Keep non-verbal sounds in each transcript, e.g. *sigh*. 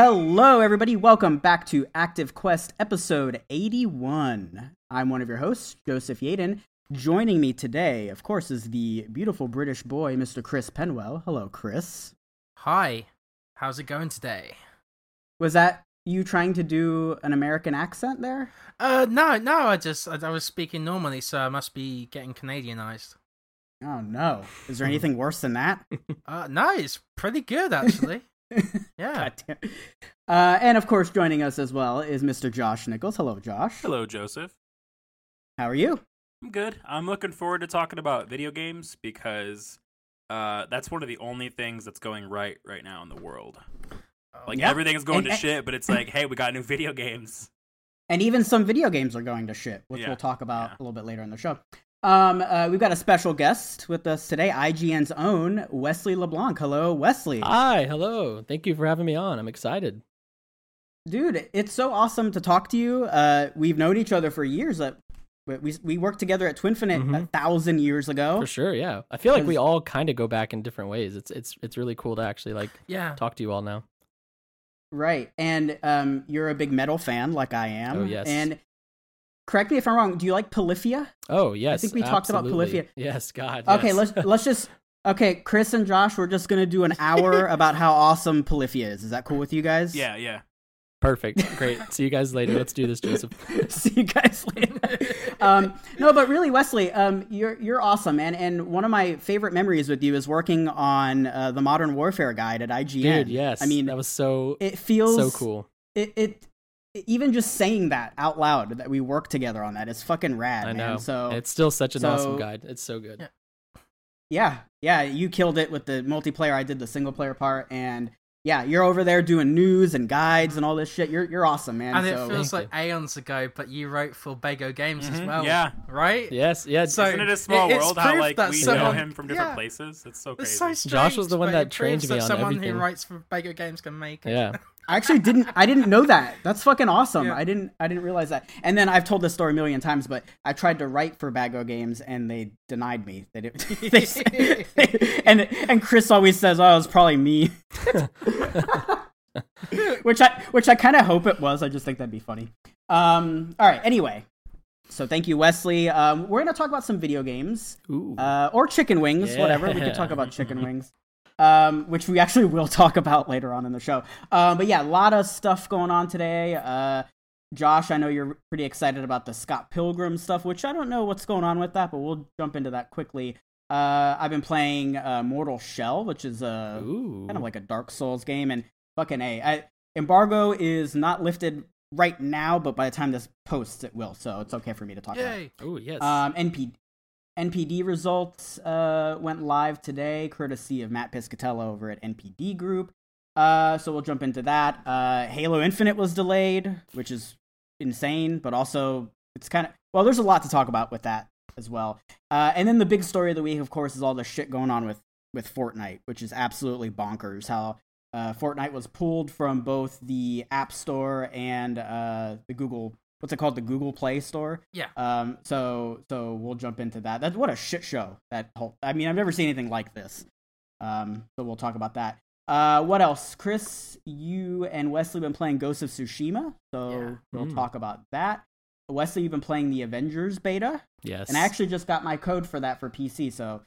Hello, everybody. Welcome back to Active Quest episode 81. I'm one of your hosts, Joseph Yaden. Joining me today, of course, is the beautiful British boy, Mr. Chris Penwell. Hello, Chris. Hi, how's it going today? Was that you trying to do an American accent there? Uh, no, no, I just I, I was speaking normally, so I must be getting Canadianized. Oh no. Is there anything worse than that? *laughs* Uh, no, it's pretty good actually. Yeah. God damn. Uh, and of course, joining us as well is Mr. Josh Nichols. Hello, Josh. Hello, Joseph. How are you? I'm good. I'm looking forward to talking about video games because uh, that's one of the only things that's going right right now in the world. Like Yeah. everything is going And- to and- shit, but it's like, hey, we got new video games. And even some video games are going to shit, which Yeah, we'll talk about yeah. a little bit later in the show. Um, uh, we've got a special guest with us today, IGN's own Wesley LeBlanc. Hello, Wesley. Hi, hello. Thank you for having me on. I'm excited. Dude, it's so awesome to talk to you. Uh, we've known each other for years. Uh, we- we worked together at Twinfinite a Mhm. thousand years ago. For sure, yeah. I feel like we all kind of go back in different ways. It's it's it's really cool to actually like *sighs* Yeah. talk to you all now. Right. And um, you're a big metal fan, like I am. Oh, yes. And correct me if I'm wrong. Do you like Polyphia? Oh, yes. I think we talked about. Polyphia. Yes, God. Okay, yes. let's let's just. Okay, Chris and Josh, we're just gonna do an hour *laughs* about how awesome Polyphia is. Is that cool with you guys? Yeah, yeah. Perfect. *laughs* Great. See you guys later. Let's do this, Joseph. *laughs* See you guys later. um, no, but really, Wesley, um, you're you're awesome, and and one of my favorite memories with you is working on uh, the Modern Warfare guide at IGN. Dude, yes. I mean, that was so it feels so cool. It, it even just saying that out loud that we work together on that is fucking rad, I man. know. So it's still such an so- awesome guide. It's so good. Yeah. yeah, yeah, you killed it with the multiplayer. I did the single player part, and yeah, you're over there doing news and guides and all this shit. You're you're awesome, man. and it feels Thank like aeons ago, but you wrote for Bago Games as Mhm, well. yeah. Right? Yes, yeah. So- Isn't it a small it- world how like that we know him from different yeah. places? It's so It's crazy. so Josh was the one that trained proves me that on someone everything. who writes for Bago Games can make it. yeah. *laughs* I actually didn't I didn't know that. That's fucking awesome. Yeah. I didn't I didn't realize that. And then I've told this story a million times, but I tried to write for Bago Games and they denied me. *laughs* They, did, they said- and and Chris always says, "Oh, it's probably me," *laughs* which I which I kind of hope it was. I just think that'd be funny. Um. All right. Anyway, so thank you, Wesley. Um, we're gonna talk about some video games Ooh. uh, or chicken wings, whatever. We could talk about *laughs* chicken wings, um, which we actually *laughs* will talk about later on in the show. Um, but yeah, a lot of stuff going on today. Uh, Josh, I know you're pretty excited about the Scott Pilgrim stuff, which I don't know what's going on with that, but we'll jump into that quickly. Uh, I've been playing uh, Mortal Shell, which is a Ooh. kind of like a Dark Souls game, and fucking a I, embargo is not lifted right now, but by the time this posts, it will, so it's okay for me to talk about. it. Yay. Ooh, yes. Um, NP, NPD results uh, went live today, courtesy of Matt Piscatella over at NPD Group. Uh, so we'll jump into that. Uh, Halo Infinite was delayed, which is insane, but also it's kind of well. There's a lot to talk about with that as well. Uh, and then the big story of the week, of course, is all the shit going on with with Fortnite, which is absolutely bonkers. How uh, Fortnite was pulled from both the App Store and uh, the Google. What's it called? The Google Play Store. Yeah. Um. So so we'll jump into that. That's what a shit show. That whole. I mean, I've never seen anything like this. Um. So we'll talk about that. Uh. What else, Chris? You and Wesley been playing Ghost of Tsushima. So Yeah. we'll Mm. talk about that. Wesley, you've been playing the Avengers beta, yes. and I actually just got my code for that for PC. So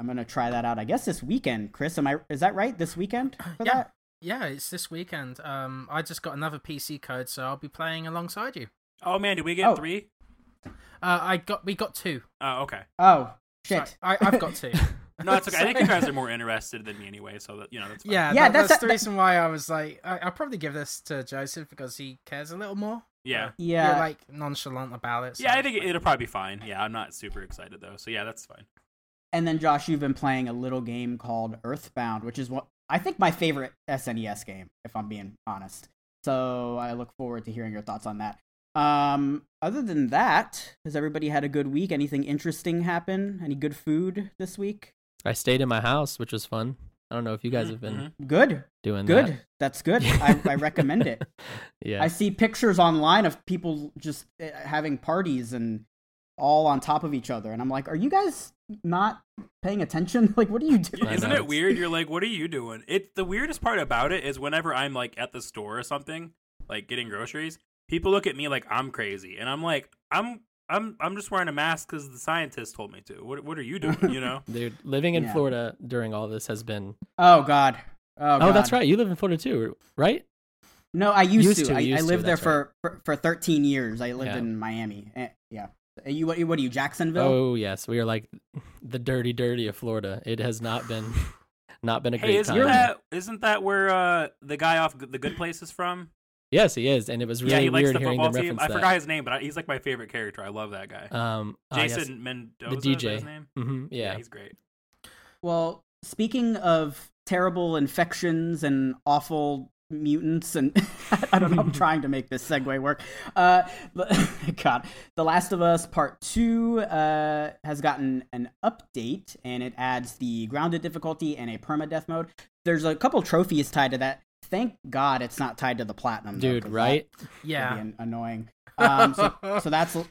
I'm gonna try that out. I guess this weekend, Chris. Am I? Is that right? This weekend *clears throat* for Yeah. that? Yeah, it's this weekend. Um, I just got another PC code, so I'll be playing alongside you. Oh man, did we get Oh. three? Uh, I got we got two. Oh, okay. Oh shit! I, I've got two. *laughs* No, it's okay. I think you guys are more interested than me anyway, so that you know that's fine. Yeah, Yeah, that- that's that's, a- the reason why I was like, I, I'll probably give this to Joseph because he cares a little more. yeah, Yeah. You're like nonchalant about it. so yeah. I think fine. it'll probably be fine. Yeah, I'm not super excited though, so yeah, that's fine. And then Josh, you've been playing a little game called Earthbound, which is what I think my favorite SNES game, if I'm being honest. So I look forward to hearing your thoughts on that. Um, other than that, has everybody had a good week? Anything interesting happen? Any good food this week? I stayed in my house, which was fun. I don't know if you guys Mhm, have been mhm. Good, doing good. that. That's good. *laughs* I, I recommend it. *laughs* yeah. I see pictures online of people just uh, having parties and all on top of each other, and I'm like, are you guys not paying attention? *laughs* Like, what are you doing? Isn't it weird? You're like, what are you doing? It the weirdest part about it is whenever I'm like at the store or something, like getting groceries, people look at me like I'm crazy, and I'm like, I'm I'm I'm just wearing a mask because the scientist told me to. What what are you doing? You know? *laughs* Dude, living in Yeah. Florida during all this has been. Oh God. Oh, Oh, that's right. You live in Florida too, right? No, I used, Used to. to, I, I used to, lived there that's for, for for 13 years. I lived Yeah. in Miami. Eh, yeah. Uh, You what? What are you? Jacksonville? Oh yes, we are like the dirty, dirty of Florida. It has not been, *laughs* not been a hey, great isn't time. that isn't that where uh the guy off the Good Place is from? Yes, he is, and it was really yeah, he likes weird the hearing football them team. reference I that. forgot his name, but I, he's like my favorite character. I love that guy. Um, ah, yes. Jason Mendoza. the is that DJ. his name? hmm yeah. he's great. Well, speaking of terrible infections and awful mutants, and *laughs* I don't know, I'm trying to make this segue work. Uh, *laughs* *laughs* God, The Last of Us Part Two uh, has gotten an update, and it adds the grounded difficulty and a permadeath mode. There's a couple trophies tied to that. Thank God it's not tied to the platinum, though, Dude, 'cause right? Yeah. be an- annoying. Um, so, so that's so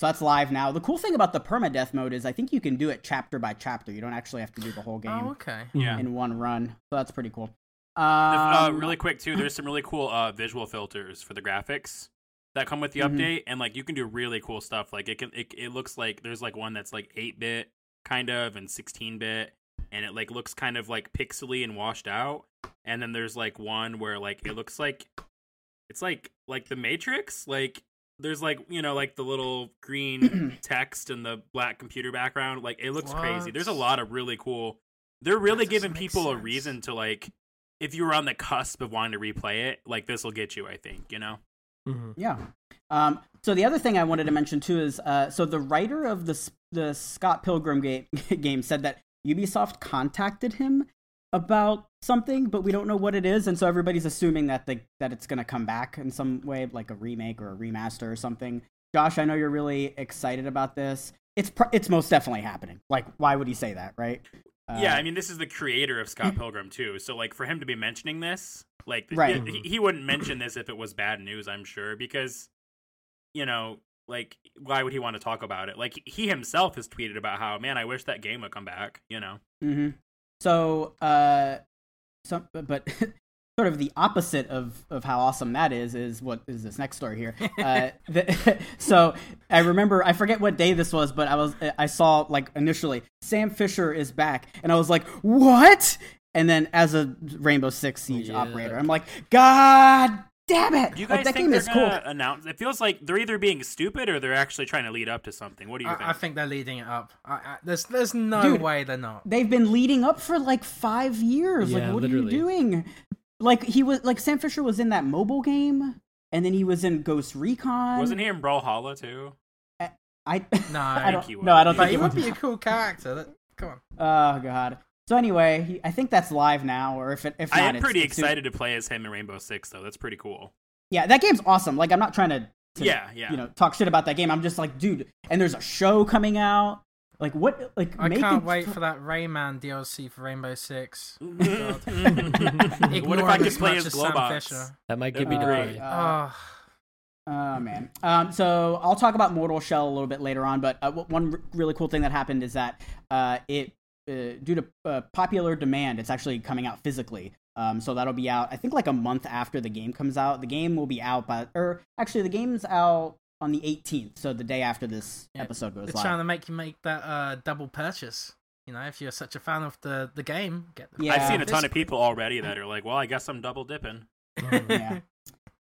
that's live now. The cool thing about the permadeath mode is I think you can do it chapter by chapter. You don't actually have to do the whole game Oh, okay. Yeah. in one run. So that's pretty cool. The- uh, Um, really quick too. There's some really cool uh, visual filters for the graphics that come with the Mhm. update, and like you can do really cool stuff. Like it can, it, it looks like there's like one that's like eight bit kind of and sixteen bit, and it like looks kind of like pixely and washed out. And then there's like one where like it looks like it's like like the Matrix. Like there's like you know like the little green *clears throat* text and the black computer background. Like it looks crazy. There's a lot of really cool. They're really giving doesn't make people a reason to like if you were on the cusp of wanting to replay it, like this will get you. I think you know. hmm Yeah. Um, so the other thing I wanted to mention too is uh, so the writer of the the Scott Pilgrim game, *laughs* game said that Ubisoft contacted him about something, but we don't know what it is, and so everybody's assuming that the that it's gonna come back in some way, like a remake or a remaster or something. Josh, I know you're really excited about this. It's pr- it's most definitely happening. Like, why would he say that, right? Uh, yeah, I mean, this is the creator of Scott *laughs* Pilgrim too, so like for him to be mentioning this, like, Right. he, he wouldn't mention this if it was bad news. I'm sure because, you know, like why would he want to talk about it? Like he himself has tweeted about how, man, I wish that game would come back. You know. hmm So, uh, some, but *laughs* sort of the opposite of, of how awesome that is is what is this next story here. *laughs* Uh, the, *laughs* so I remember I forget what day this was, but I was I saw like initially Sam Fisher is back, and I was like, what? And then as a Rainbow Six Siege Yeah. operator, I'm like, God damn it! Do you Like, guys that think game they're is cool. gonna announce? It feels like they're either being stupid or they're actually trying to lead up to something. What do you think? I, I think they're leading it up. I, I, there's there's no Dude. way they're not. they've been leading up for like five years. Yeah, like, what literally. are you doing? Like he was like Sam Fisher was in that mobile game, and then he was in Ghost Recon. Wasn't he in Brawlhalla too? I *laughs* No, I don't. think he no, I don't but think he he would be a cool character. That, come on. Oh god. So anyway, he, I think that's live now, or if it if not, I am it's- pretty it's soon. excited to play as him in Rainbow Six, though. That's pretty cool. Yeah, that game's awesome. Like I'm not trying to, to Yeah, yeah. you know, talk shit about that game. I'm just like, dude, and there's a show coming out. Like what? Like I make can't it- wait for that Rayman DLC for Rainbow Six. *laughs* God. what if I him could play as Sam Globox? Fisher. That might give me Uh, delayed. uh, Oh, Oh man. Um, so I'll talk about Mortal Shell a little bit later on, but uh, one r- really cool thing that happened is that uh, it, uh, due to uh, popular demand, it's actually coming out physically. Um, so that'll be out, I think, like a month after the game comes out. The game will be out by, or actually, the game's out on the 18th, so the day after this Yeah, episode goes they're live. trying to make you make that uh, double purchase. You know, if you're such a fan of the, the game, get the Yeah. I've seen a ton of people already that are like, "Well, I guess I'm double dipping." *laughs* yeah.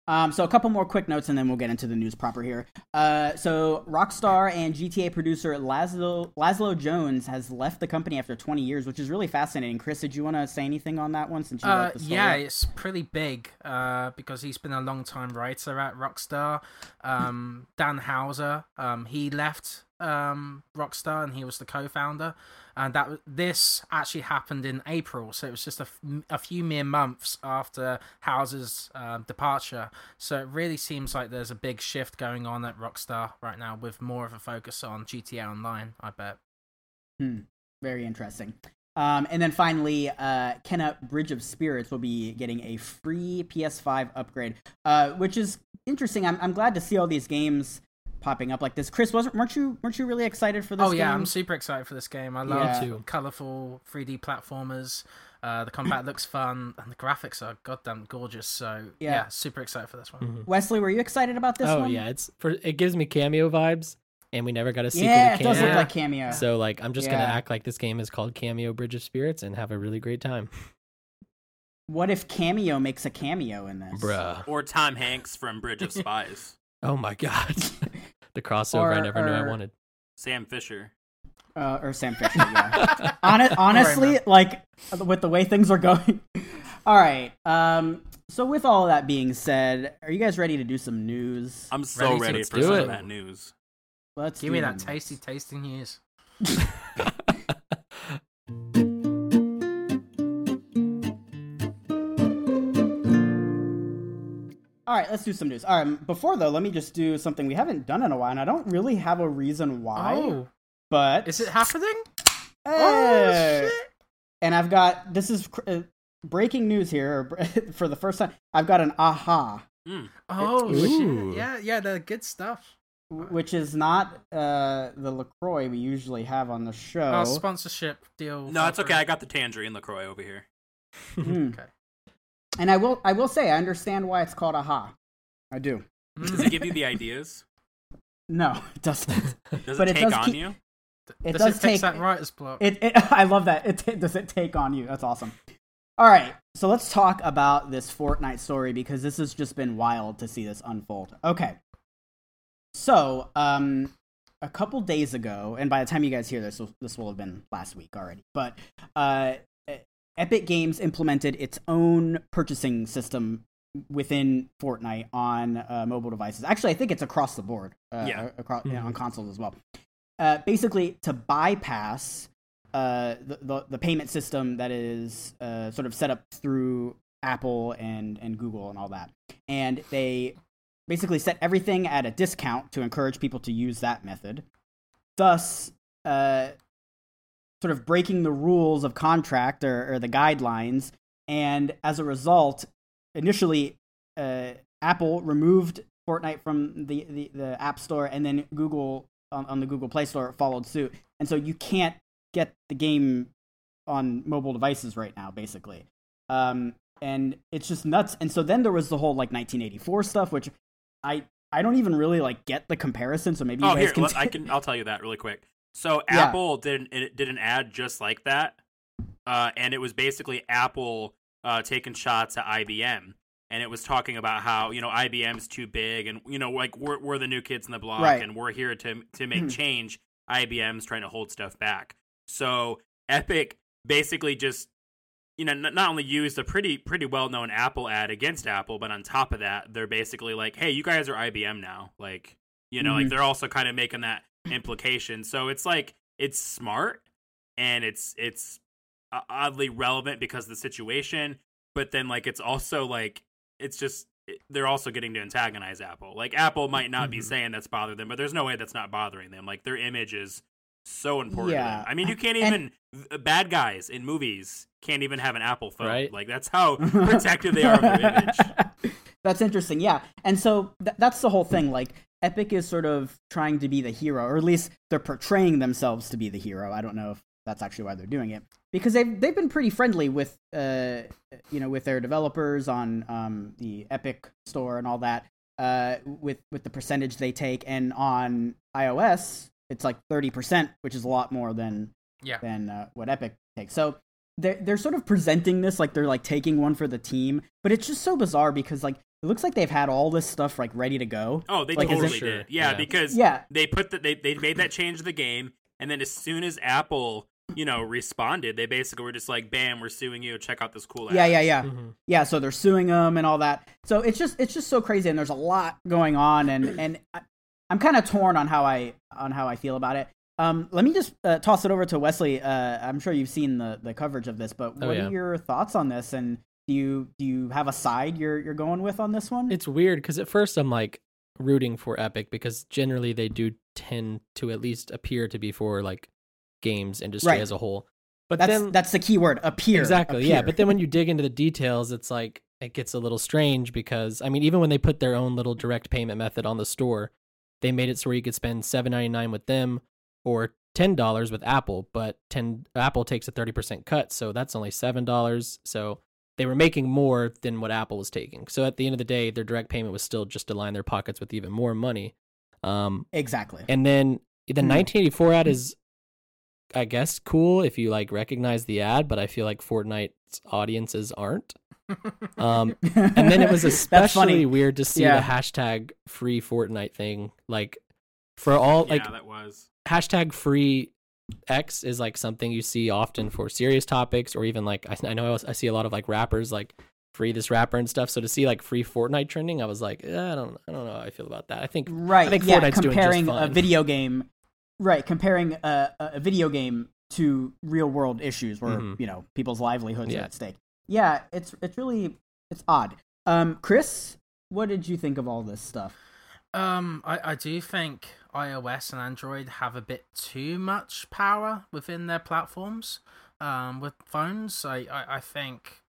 Um, so a couple more quick notes, and then we'll get into the news proper here. Uh, so Rockstar and GTA producer Lazlow Lazlow Jones has left the company after 20 years, which is really fascinating. Chris, did you want to say anything on that one since you Uh, wrote the story? yeah, it's pretty big uh, because he's been a long time writer at Rockstar. Um, Dan Houser, um, he left um, Rockstar and he was the co-founder. And that this actually happened in April, so it was just a, f- a few mere months after House's um departure. So it really seems like there's a big shift going on at Rockstar right now, with more of a focus on GTA Online. I bet. Hmm. Very interesting. Um, and then finally, uh, Kena Bridge of Spirits will be getting a free PS5 upgrade, uh, which is interesting. I'm, I'm glad to see all these games popping up like this. Chris, wasn't weren't you weren't you really excited for this? Oh yeah, game? I'm super excited for this game. I love Yeah. colorful 3D platformers. Uh, the combat looks fun, and the graphics are goddamn gorgeous. So Yeah. yeah, super excited for this one. Mhm. Wesley, were you excited about this oh one? yeah, it's for it gives me Kameo vibes, and we never got a sequel yeah, to it does Kameo. look like Kameo. So like, I'm just gonna act like this game is called Kameo Bridge of Spirits and have a really great time, what if Kameo makes a cameo in this? bruh. Or Tom Hanks from Bridge of *laughs* Spies. Oh my god, *laughs* the crossover I Or- never knew I wanted. Sam Fisher. Uh, or Sam Fisher. Yeah. *laughs* Hon- honestly, like with the way things are going. *laughs* all right. Um. So with all that being said, are you guys ready to do some news? I'm so Ready ready let's for some it. of that news. Let's Give me that news. tasty, tasty news. *laughs* All right, let's do some news. All right. Before though, let me just do something we haven't done in a while, and I don't really have a reason why. Oh, But is it happening? Oh Hey! shit! And I've got this is cr- uh, breaking news here *laughs* for the first time. I've got an aha, Mm. Oh Ooh. shit! Yeah, yeah, the good stuff. which is not uh, the Lacroix we usually have on the show. Our sponsorship deal. No, it's okay. I got the tangerine Lacroix over here. Mm. Okay. And I will I will say I understand why it's called aha. I do. Does it give you the ideas? *laughs* No, it doesn't. *laughs* Does But it it take does on keep- you? It Does does it take that writer's block? It, it *laughs* I love that. It ta- does it take on you. That's awesome. All right, so let's talk about this Fortnite story because this has just been wild to see this unfold. Okay, so um, a couple days ago, and by the time you guys hear this, this will have been last week already. But uh, Epic Games implemented its own purchasing system within Fortnite on uh, mobile devices. Actually, I think it's across the board. Uh, Yeah. across Mhm. on consoles as well. Uh, basically, to bypass uh, the, the the payment system that is uh, sort of set up through Apple and and Google and all that, and they basically set everything at a discount to encourage people to use that method, thus uh, sort of breaking the rules of contract or, or the guidelines. And as a result, initially, uh, Apple removed Fortnite from the, the, the App Store, and then Google on, on the Google Play Store followed suit. And so you can't get the game on mobile devices right now, basically. Um, and it's just nuts. And so then there was the whole like 1984 stuff, which I I don't even really like get the comparison. So maybe you Oh, guys here can. *laughs* I can. I'll tell you that really quick. So Yeah. Apple did it did an ad just like that, uh, and it was basically Apple uh, taking shots at IBM, and it was talking about how you know IBM's too big, and you know like we're we're the new kids in the block, Right. and we're here to to make Mhm. change. IBM's trying to hold stuff back. So Epic basically just you know not only used a pretty pretty well known Apple ad against Apple, but on top of that, they're basically like, hey, you guys are IBM now, like you know, like Mhm. they're also kind of making that implication. So it's like it's smart and it's it's uh, oddly relevant because of the situation, but then like it's also like it's just they're also getting to antagonize Apple. Like Apple might not be Mhm. saying that's bothering them, but there's no way that's not bothering them. Like their image is so important Yeah. I mean, you can't even uh, bad guys in movies can't even have an Apple phone. Right. Like that's how *laughs* protective they are of their image. That's interesting, yeah. And so th- that's the whole thing. Like, Epic is sort of trying to be the hero, or at least they're portraying themselves to be the hero. I don't know if that's actually why they're doing it because they've they've been pretty friendly with uh you know with their developers on um the Epic store and all that uh with with the percentage they take and on iOS it's like 30% which is a lot more than Yeah. than uh, what Epic takes. So they're they're sort of presenting this like they're like taking one for the team, but it's just so bizarre because like it looks like they've had all this stuff like ready to go. Oh, they Like, is it- totally did. Yeah, yeah. because Yeah, they put that they they made that change to the game, and then as soon as Apple, you know, responded, they basically were just like, "Bam, we're suing you. Check out this cool." yeah, ad." yeah, yeah, Mhm. yeah. So they're suing them and all that. So it's just it's just so crazy, and there's a lot going on, and and I, I'm kind of torn on how I on how I feel about it. Um, let me just uh, toss it over to Wesley. Uh, I'm sure you've seen the the coverage of this, but Oh, what yeah. are your thoughts on this? And do you do you have a side you're you're going with on this one? It's weird because at first I'm like rooting for Epic because generally they do tend to at least appear to be for like games industry Right. as a whole. But that's then that's the key word. Appear exactly yeah. But then when you *laughs* dig into the details, it's like it gets a little strange because I mean even when they put their own little direct payment method on the store, they made it so where you could spend seven ninety nine with them or ten dollars with Apple, but ten Apple takes a thirty percent cut, so that's only seven dollars. So they were making more than what Apple was taking. So at the end of the day, their direct payment was still just to line their pockets with even more money. Um, Exactly. and then the Hmm. 1984 ad is, I guess, cool if you like recognize the ad, but I feel like Fortnite's audiences aren't. Um, *laughs* and then it was especially weird to see Yeah. the hashtag free Fortnite thing. Like for all yeah, like that was. hashtag free X is like something you see often for serious topics, or even like I, I know I, I see a lot of like rappers like free this rapper and stuff. So to see like free Fortnite trending, I was like, eh, I don't, I don't know how I feel about that. I think Right. I think yeah, Fortnite's doing just comparing a video game, right? Comparing a, a a video game to real world issues where Mhm. you know people's livelihoods are at stake. Yeah, it's it's really it's odd. Um, Chris, what did you think of all this stuff? Um, I, I do think iOS and Android have a bit too much power within their platforms. Um, with phones, I, I, I think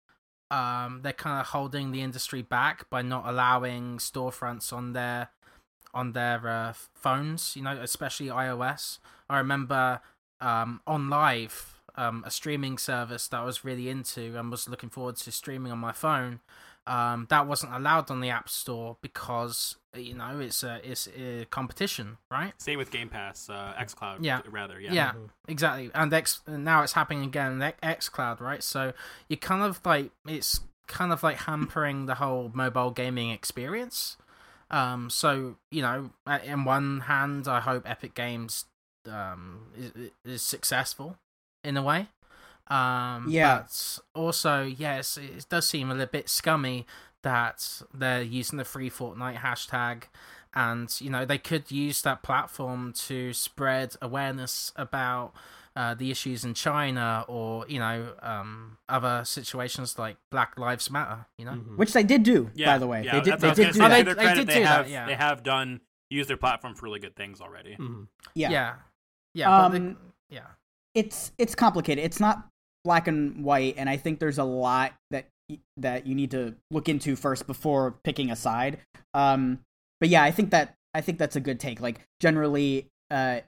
um, they're kind of holding the industry back by not allowing storefronts on their on their uh, phones. You know, especially iOS. I remember um, OnLive, um, a streaming service that I was really into and was looking forward to streaming on my phone. Um, that wasn't allowed on the App Store because you know it's a it's a competition, right? Same with Game Pass, uh, XCloud. Yeah. rather. Yeah. Yeah, exactly. And X now it's happening again XCloud, right? So you kind of like it's kind of like hampering the whole mobile gaming experience. Um, so you know, uh, in one hand, I hope Epic Games um is, is successful in a way. Um, Yeah. But also, yes, it does seem a little bit scummy that they're using the free Fortnite hashtag and you know they could use that platform to spread awareness about uh, the issues in China or you know um, other situations like Black Lives Matter. You know, Mhm. Which they did do, Yeah, by the way. yeah, they did. They what I was did do gonna say. Oh, that. To their they- they did they do have that, yeah. they have done use their platform for really good things already. Mhm. yeah. yeah, yeah, but they- Um, yeah. it's it's complicated. It's not black and white, and I think there's a lot that that you need to look into first before picking a side. Um, but yeah, I think that I think that's a good take. Like generally, uh,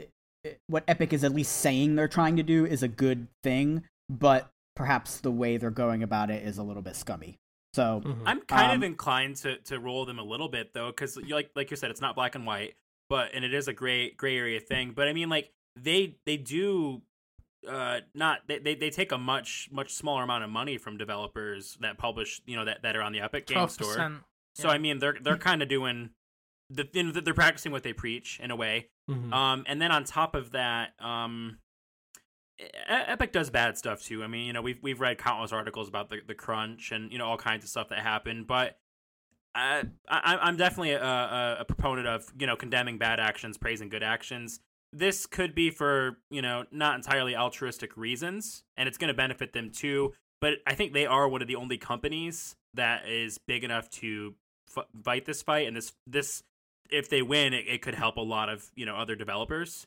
i- i- what Epic is at least saying they're trying to do is a good thing, but perhaps the way they're going about it is a little bit scummy. So Mhm. I'm kind Um, of inclined to, to roll them a little bit though, because like like you said, it's not black and white, but and it is a gray gray area thing. But I mean, like they they do uh not they, they, they take a much much smaller amount of money from developers that publish you know that, that are on the Epic Game Twelve Store. percent. So. I mean, they're they're kind of doing the you know, they're practicing what they preach in a way. Mhm. Um, and then on top of that, um, E- Epic does bad stuff too. I mean, you know, we've we've read countless articles about the the crunch and you know all kinds of stuff that happened, but. I, I, I'm definitely a, a, a proponent of you know condemning bad actions, praising good actions. This could be for you know not entirely altruistic reasons, and it's going to benefit them too. But I think they are one of the only companies that is big enough to f- fight this fight, and this this if they win, it, it could help a lot of you know other developers.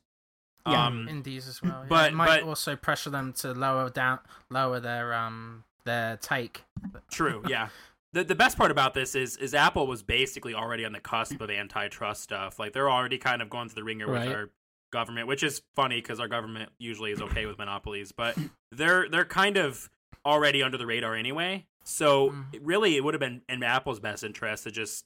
Yeah. Um, indies as well. yeah. but- it might but- also pressure them to lower down, lower their um their take. True. *laughs* Yeah. The the best part about this is is Apple was basically already on the cusp of antitrust stuff. Like they're already kind of going through the ringer Right. with our government, which is funny because our government usually is okay with monopolies, but *laughs* they're they're kind of already under the radar anyway. So Mhm. really, it would have been in Apple's best interest to just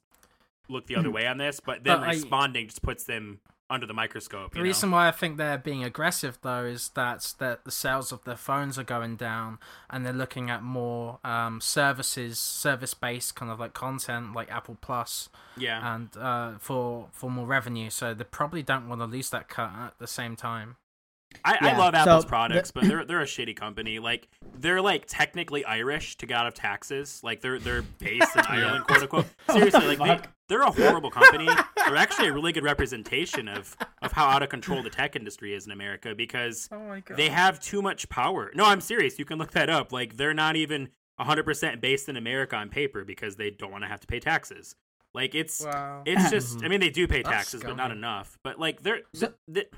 look the other way on this. But then But I- responding just puts them under the microscope. The reason why I think they're being aggressive though is that that the sales of their phones are going down, and they're looking at more um, services, service based kind of like content, like Apple Plus, yeah. and uh, for for more revenue. So they probably don't want to lose that cut at the same time. I, I love Apple's the- products, but they're they're a shitty company. Like they're like technically Irish to get out of taxes. Like they're they're based in *laughs* Ireland, quote unquote. *laughs* Seriously, like they, they're a horrible company. they're actually a really good representation of of how out of control the tech industry is in America because Oh they have too much power. No, I'm serious. You can look that up. Like they're not even 100% based in America on paper because they don't want to have to pay taxes. Like it's wow. it's just *laughs* I mean they do pay taxes but not enough. But like they're So- th-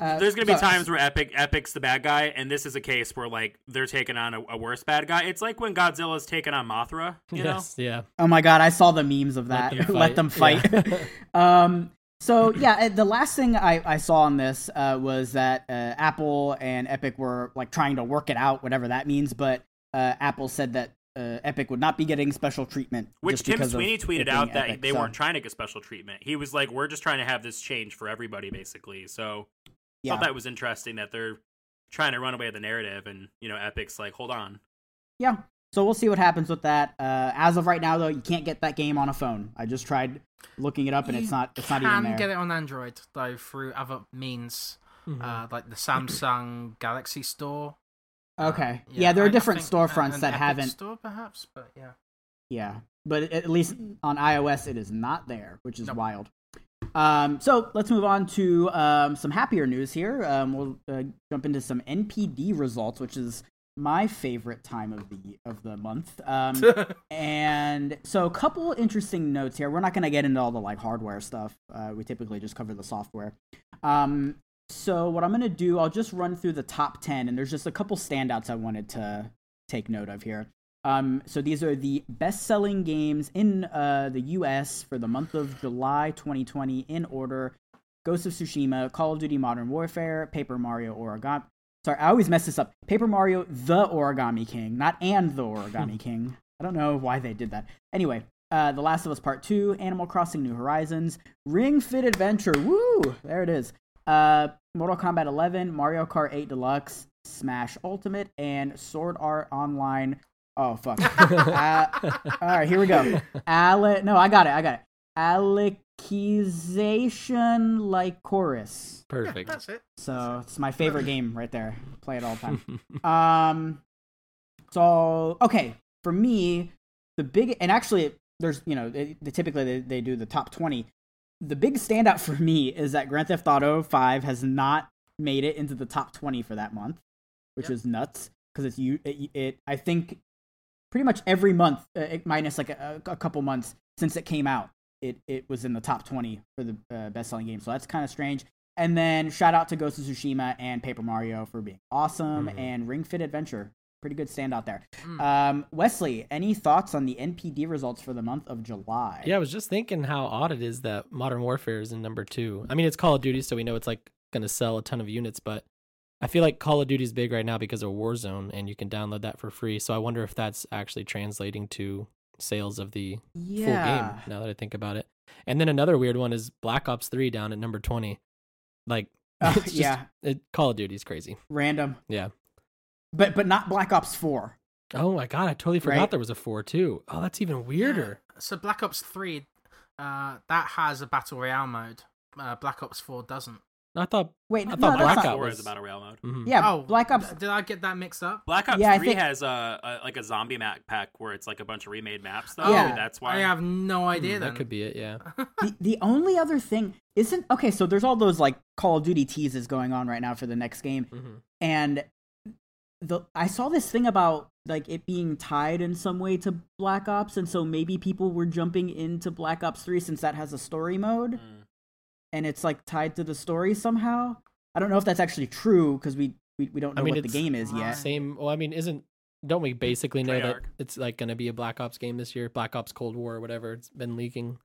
Uh, There's gonna be so- times where Epic Epic's the bad guy, and this is a case where like they're taking on a, a worse bad guy. It's like when Godzilla's taking on Mothra. You yes, yeah. Oh my god, I saw the memes of that. *laughs* Let them fight. *laughs* um, so yeah, uh, the last thing I, I saw on this uh, was that uh, Apple and Epic were like trying to work it out, whatever that means. But uh, Apple said that uh, Epic would not be getting special treatment. Which Tim Sweeney tweeted being out that Epic, they so- weren't trying to get special treatment. He was like, "We're just trying to have this change for everybody, basically." So Yeah. thought that was interesting that they're trying to run away with the narrative, and you know, Epic's like, "Hold on." Yeah. So we'll see what happens with that. Uh, as of right now, though, you can't get that game on a phone. I just tried looking it up, and it's not. It's not even there. Can get it on Android though through other means, Mhm. uh, like the Samsung Galaxy Store. Okay. Uh, Yeah, there are I- I different think- storefronts an that Epic haven't. Store, perhaps, but yeah. Yeah, but at least on iOS it is not there, which is Nope. wild. Um, so let's move on to um, some happier news here. Um, we'll uh, jump into some NPD results, which is my favorite time of the of the month. Um, *laughs* and so a couple interesting notes here. We're not going to get into all the like hardware stuff. Uh, we typically just cover the software. Um, so what I'm going to do, I'll just run through the top 10 and there's just a couple standouts I wanted to take note of here. Um, so these are the best-selling games in uh, the U.S. for the month of July 2020 in order: Ghost of Tsushima, Call of Duty: Modern Warfare, Paper Mario Origami. Sorry, I always mess this up. Paper Mario: The Origami King, not and the Origami King. I don't know why they did that. Anyway, uh, The Last of Us Part Two, Animal Crossing: New Horizons, Ring Fit Adventure. Woo! There it is. Uh, Mortal Kombat 11, Mario Kart 8 Deluxe, Smash Ultimate, and Sword Art Online. Oh fuck! *laughs* uh, all right, here we go. Ale- no, I got it. I got it. Alicization like chorus. Perfect. That's it. So it's my favorite game right there. Play it all the time. *laughs* Um, so okay, for me, the big and actually, there's you know, they, they typically they, they do the top twenty. The big standout for me is that Grand Theft Auto Five has not made it into the top twenty for that month, which Yep. is nuts because it's you. It, it I think pretty much every month, uh, minus like a, a couple months since it came out, it it was in the top twenty for the uh, best selling game. So that's kind of strange. And then shout out to Ghost of Tsushima and Paper Mario for being awesome, Mhm. and Ring Fit Adventure, pretty good standout there. Mm. Um, Wesley, any thoughts on the NPD results for the month of July? Yeah, I was just thinking how odd it is that Modern Warfare is in number two. I mean, it's Call of Duty, so we know it's like going to sell a ton of units, but I feel like Call of Duty is big right now because of Warzone, and you can download that for free. So I wonder if that's actually translating to sales of the full yeah. game. Now that I think about it, and then another weird one is Black Ops Three down at number twenty. Like, *laughs* Uh, it's just, yeah, it, Call of Duty is crazy. random, Yeah. but but not Black Ops Four. Oh my god, I totally forgot Right? there was a four too. Oh, that's even weirder. Yeah. So Black Ops Three, uh, that has a battle royale mode. Uh, Black Ops Four doesn't. I thought. Wait, I no, thought that's Black Ops- was- is a battle royale mode. mhm. Yeah, oh, Black Ops. Did I get that mixed up? Black Ops Yeah, Three think- has a, a like a zombie map pack where it's like a bunch of remade maps. Though. Yeah. that's why. I have no idea. Hmm, then that could be it. Yeah. *laughs* the, the only other thing isn't okay. So there's all those like Call of Duty teases going on right now for the next game, hmm and the I saw this thing about like it being tied in some way to Black Ops, and so maybe people were jumping into Black Ops Three since that has a story mode, Mm. And it's like tied to the story somehow. I don't know if that's actually true because we, we we don't I know mean, what the game is yet. Same. Well, I mean, isn't don't we basically know that it's like going to be a Black Ops game this year? Black Ops Cold War or whatever. It's been leaking.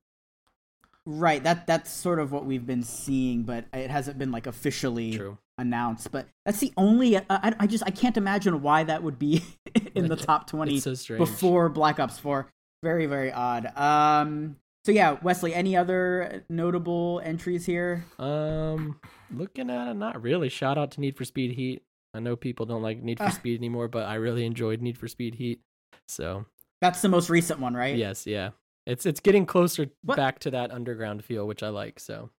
Right. That that's sort of what we've been seeing, but it hasn't been like officially True. announced. But that's the only. I, I, I just I can't imagine why that would be *laughs* in the top twenty so before Black Ops Four. Very very odd. Um. So yeah, Wesley. Any other notable entries here? Um, looking at it, not really. Shout out to Need for Speed Heat. I know people don't like Need for Ah. Speed anymore, but I really enjoyed Need for Speed Heat. So That's the most recent one, right? yes, yeah, it's it's getting closer What- back to that underground feel, which I like. So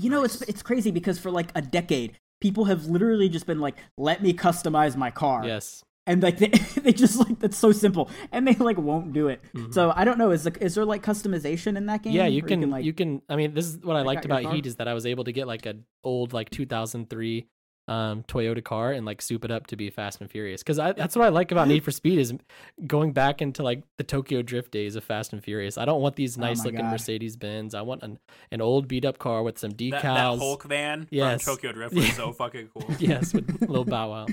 You know, it's it's crazy because for like a decade, people have literally just been like, "Let me customize my car." yes, and like *laughs* they, they just like that's so simple and they like won't do it Mhm. so i don't know is like is there like customization in that game yeah, you Where can, like you can. I mean, this is what I pick liked about? Heat is that I was able to get like a old like 2003 um, Toyota car and like soup it up to be Fast and Furious. Because that's what I like about Need for *laughs* Speed is going back into like the Tokyo Drift days of Fast and Furious. I don't want these Oh nice my looking God. Mercedes Benz. I want an, an old beat up car with some decals. That, that Hulk van Yes. from Tokyo Drift *laughs* was Yeah. so fucking cool. yes, with a little Bow Wow.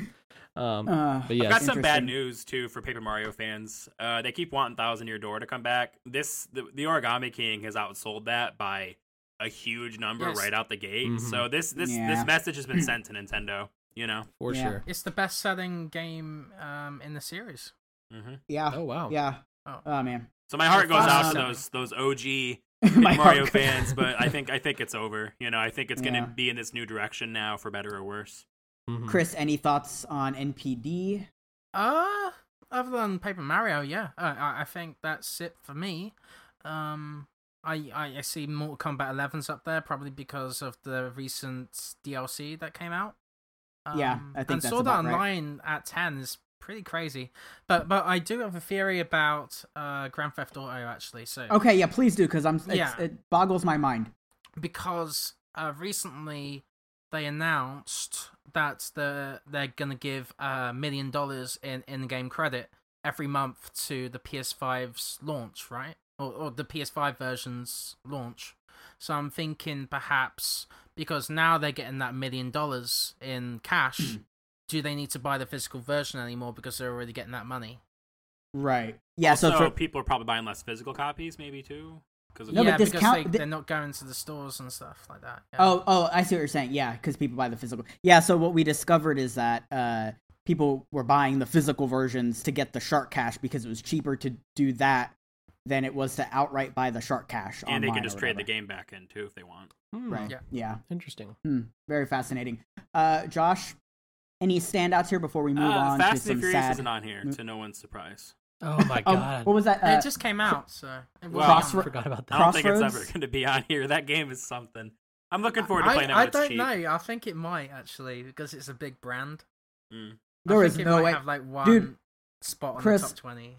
Um, Uh, but yes, I've got some bad news too for Paper Mario fans. Uh, they keep wanting Thousand Year Door to come back. This the, the Origami King has outsold that by a huge number Yes. right out the gate. Mhm. So this this Yeah. this message has been *clears throat* sent to Nintendo. You know. for Yeah. sure. It's the best selling game um, in the series. Mm-hmm. yeah. Oh wow. Yeah. Oh. Oh man. So my heart goes out to those those OG *laughs* Mario fans, but I *laughs* think I think it's over. You know, I think it's gonna Yeah. be in this new direction now, for better or worse. Mhm. Chris, any thoughts on NPD? Uh, other than Paper Mario, yeah, uh, I, I think that's it for me. Um, I, I I see Mortal Kombat 11's up there probably because of the recent DLC that came out. Yeah, Um, I think and that's Sword about Art right. Online at 10 is pretty crazy. But but I do have a theory about uh Grand Theft Auto actually. So Okay, yeah, please do, because I'm. It's, Yeah. It boggles my mind. because uh, recently they announced that the they're gonna give a million dollars in in-game credit every month to the PS5's launch, right? Or, or the PS5 version's launch. So I'm thinking perhaps because now they're getting that million dollars in cash, hmm. do they need to buy the physical version anymore because they're already getting that money? Right. Yeah. also, so for, people are probably buying less physical copies, maybe too. Because No, but yeah, this because count- they, they're not going to the stores and stuff like that. yeah. Oh, oh, I see what you're saying. Yeah, because people buy the physical. Yeah, so what we discovered is that uh, people were buying the physical versions to get the shark cash because it was cheaper to do that than it was to outright buy the shark cash. and they can just trade the game back in too if they want. Hmm, Right. Yeah. Yeah. Interesting. Hmm. Very fascinating. Uh, Josh, any standouts here before we move Uh, on to Fast some and Furious sad? isn't on here, to no one's surprise. Oh my Oh, god. what was that? Uh, it just came out, so it Well, wasn't Crossro- I forgot about that. I don't think it's ever going to be on here. That game is something. I'm looking forward to I, playing it I when it's don't cheap. know. I think it might actually because it's a big brand. Mm. There I is think it no might way. have like one Dude, spot on Chris, the top twenty.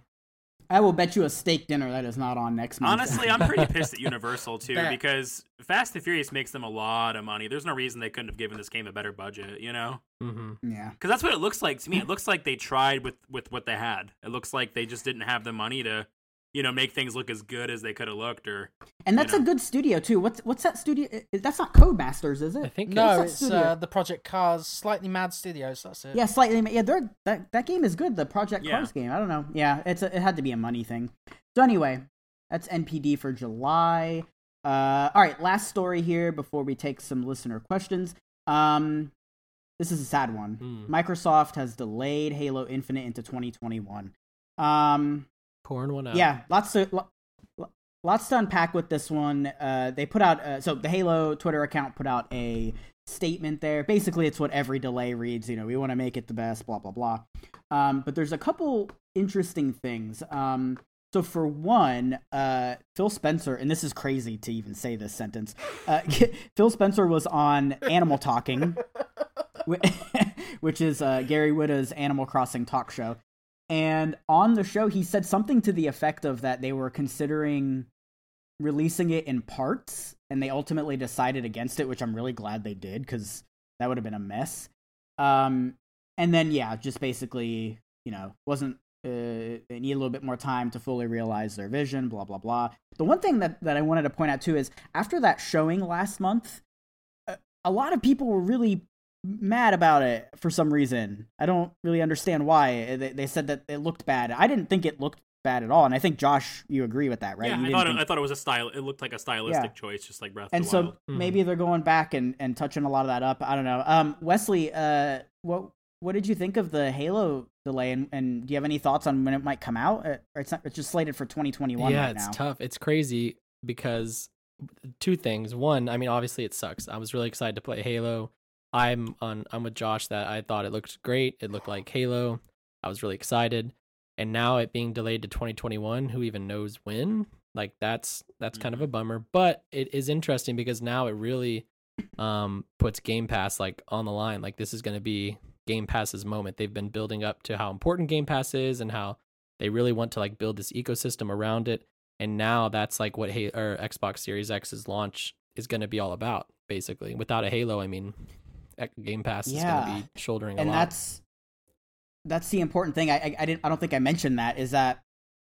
I will bet you a steak dinner that is not on next month. Honestly, I'm pretty pissed at Universal too *laughs* Bet. because Fast and Furious makes them a lot of money. There's no reason they couldn't have given this game a better budget, you know? Mm-hmm. yeah. Because that's what it looks like to me. It looks like they tried with with what they had. It looks like they just didn't have the money to, you know, make things look as good as they could have looked. Or And that's know. a good studio too. What's what's that studio? That's not Codemasters, is it? I think No, No, it's it's uh, the Project Cars, slightly mad studios. That's it. Yeah, slightly. Yeah, they're, that that game is good. The Project Yeah. Cars game. I don't know. Yeah, it's a, it had to be a money thing. So anyway, that's NPD for July. Uh, all right, last story here before we take some listener questions. Um, this is a sad one. Hmm. Microsoft has delayed Halo Infinite into 2021. Um, pouring one out. yeah, lots to lo- lo- lots to unpack with this one. Uh, they put out uh, so the Halo Twitter account put out a statement there. Basically, it's what every delay reads. You know, we want to make it the best. Blah blah blah. Um, but there's a couple interesting things. Um, so for one, uh, Phil Spencer, and this is crazy to even say this sentence. Uh, *laughs* Phil Spencer was on Animal Talking, *laughs* *laughs* which is uh, Gary Whitta's Animal Crossing talk show. And on the show, he said something to the effect of that they were considering releasing it in parts, and they ultimately decided against it, which I'm really glad they did because that would have been a mess. Um, and then yeah, just basically, you know, wasn't uh, they need a little bit more time to fully realize their vision. Blah blah blah. The one thing that that I wanted to point out too is after that showing last month, a, a lot of people were really mad about it for some reason. I don't really understand why. They, they said that it looked bad. I didn't think it looked bad at all, and I think Josh, you agree with that, right? yeah, You I didn't thought think- it, I thought it was a style. It looked like a stylistic choice, just like Breath and of the so Wild. Mhm. maybe they're going back and, and touching a lot of that up. I don't know. Um, Wesley, uh, what what did you think of the Halo delay, and, and do you have any thoughts on when it might come out? It's not, it's just slated for 2021 yeah, right it's now. tough. It's crazy because two things. One, I mean, obviously it sucks. I was really excited to play Halo. I'm on. I'm with Josh that I thought it looked great. It looked like Halo. I was really excited, and now it being delayed to 2021. Who even knows when? Like that's that's kind of a bummer. But it is interesting because now it really um puts Game Pass like on the line. Like this is going to be Game Pass's moment. They've been building up to how important Game Pass is and how they really want to like build this ecosystem around it. And now that's like what Halo or Xbox Series X's launch is going to be all about, basically. Without a Halo, I mean, Game Pass is Yeah. going to be shouldering and a lot. that's that's the important thing. I, I I didn't I don't think I mentioned that is that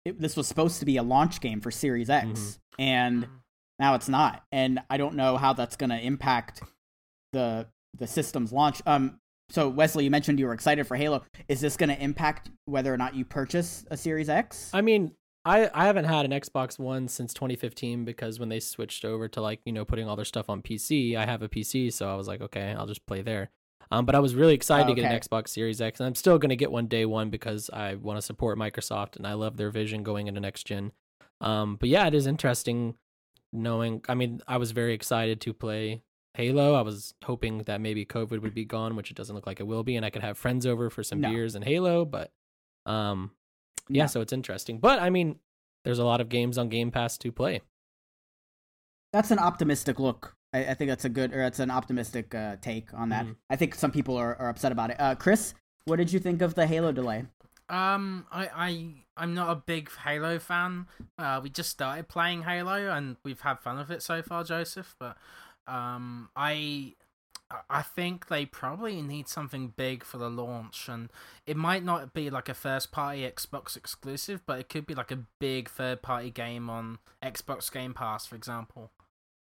it, this was supposed to be a launch game for Series X, Mhm. and Mm. now it's not, and I don't know how that's going to impact the the system's launch. Um, so Wesley, you mentioned you were excited for Halo. Is this going to impact whether or not you purchase a Series X? I mean, I I haven't had an Xbox One since 2015 because when they switched over to like you know putting all their stuff on PC, I have a PC, so I was like, okay, I'll just play there. Um, but I was really excited to get an Xbox Series X, and I'm still gonna get one day one because I want to support Microsoft and I love their vision going into next gen. Um, but yeah, it is interesting knowing. I mean, I was very excited to play Halo. I was hoping that maybe COVID would be gone, which it doesn't look like it will be, and I could have friends over for some No. beers and Halo. But um, yeah, No. so it's interesting. But I mean, there's a lot of games on Game Pass to play. that's an optimistic look. I, I think that's a good, or that's an optimistic uh, take on that. Mhm. I think some people are, are upset about it. Uh, Chris, what did you think of the Halo delay? Um, I, I, I'm not a big Halo fan. Uh, we just started playing Halo and we've had fun with it so far, Joseph. But, um, I, I think they probably need something big for the launch, and it might not be like a first-party Xbox exclusive, but it could be like a big third-party game on Xbox Game Pass, for example.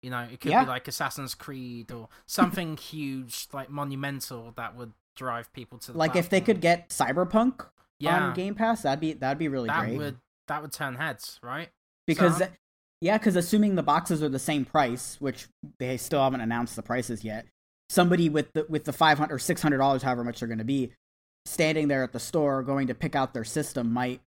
You know, it could Yeah. be like Assassin's Creed or something *laughs* huge, like monumental, that would drive people to the Like if they could get Cyberpunk yeah, on Game Pass, that'd be that'd be really that great. would that would turn heads, right? because So- yeah, because assuming the boxes are the same price, which they still haven't announced the prices yet, somebody with the with the five hundred or six hundred dollars, however much they're going to be, standing there at the store going to pick out their system might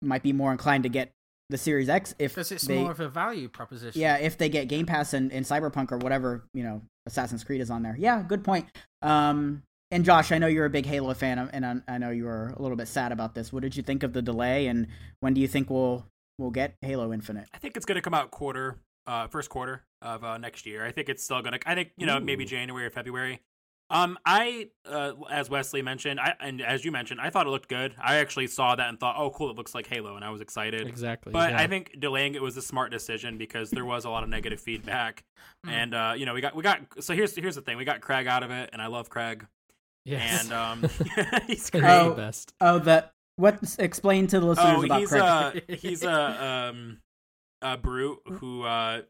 might be more inclined to get the Series X if Because it's they more of a value proposition. yeah if they get Game Pass and, and Cyberpunk or whatever you know Assassin's Creed is on there. Yeah, good point. Um, and Josh, I know you're a big Halo fan, and I, I know you were a little bit sad about this. What did you think of the delay, and when do you think we'll we'll get Halo Infinite? I think it's going to come out quarter, uh, first quarter of uh, next year. I think it's still going to. I think you know maybe January or February. Um, I uh, as Wesley mentioned, I and as you mentioned, I thought it looked good. I actually saw that and thought, oh, cool, it looks like Halo, and I was excited. Exactly. But yeah. I think delaying it was a smart decision because there was a lot of negative feedback, *laughs* Mm. and uh, you know we got we got. So here's here's the thing: we got Craig out of it, and I love Craig, yes. and um, *laughs* *laughs* he's He's great. Oh, the best. Oh, the what? Explain to the listeners Oh, about he's Craig. a he's a um a brute who uh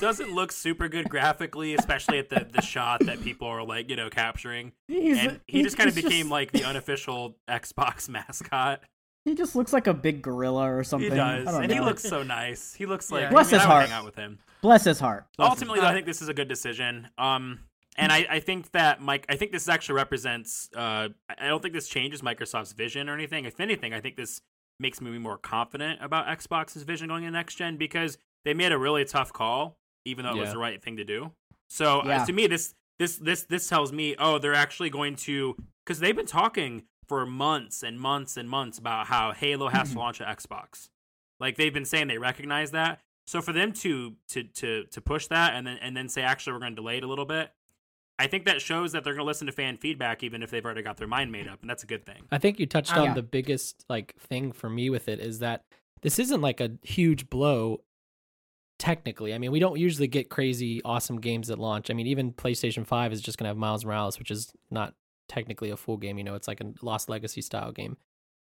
doesn't look super good graphically, especially at the the shot that people are like you know capturing. He's- and he just kind of became just- like the unofficial Xbox *laughs* mascot. he just looks like a big gorilla or something. He does, I don't and he looks so nice. He looks like Yeah. I Bless mean, his I would heart. hang out with him. Bless his heart. Bless Ultimately, though, heart. I think this is a good decision. Um, and I, I think that Mike, I think this actually represents. Uh, I don't think this changes Microsoft's vision or anything. If anything, I think this makes me more confident about Xbox's vision going into next gen because they made a really tough call, even though it was the right thing to do. So uh, to me, this this this this tells me, oh, they're actually going to because they've been talking for months and months and months about how Halo has to *clears throat* launch at Xbox. Like they've been saying they recognize that. So for them to to to to push that and then and then say actually we're going to delay it a little bit, I think that shows that they're going to listen to fan feedback even if they've already got their mind made up, and that's a good thing. I think you touched Ah, on yeah. the biggest like thing for me with it is that this isn't like a huge blow technically. I mean, we don't usually get crazy awesome games at launch. I mean, even PlayStation 5 is just going to have Miles Morales, which is not technically a full game, you know, it's like a Lost Legacy style game.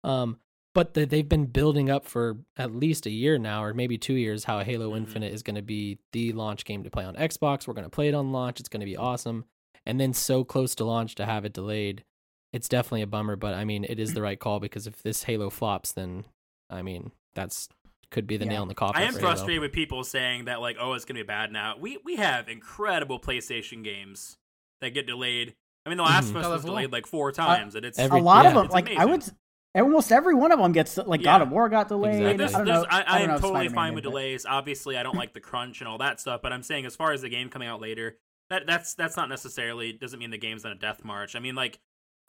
Um but the, they've been building up for at least a year now or maybe 2 years how Halo Mhm. Infinite is going to be the launch game to play on Xbox. We're going to play it on launch. It's going to be awesome. And then so close to launch to have it delayed it's definitely a bummer, but I mean, it is the right call because if this Halo flops, then I mean, that's could be the Yeah. nail in the coffin. I am for Halo. frustrated with people saying that like, oh, it's going to be bad now. We we have incredible PlayStation games that get delayed. I mean, The Last Mhm. of Us was delayed like four times, and it's Every- a lot yeah. of them, It's like I would, almost every one of them gets like Yeah. God of War got delayed. Exactly. This- I don't this- know. I, I don't am know if totally Spider-Man fine with but- delays. Obviously, I don't like the crunch and all that stuff. But I'm saying, as far as the game coming out later, that that's that's not necessarily doesn't mean the game's on a death march. I mean, like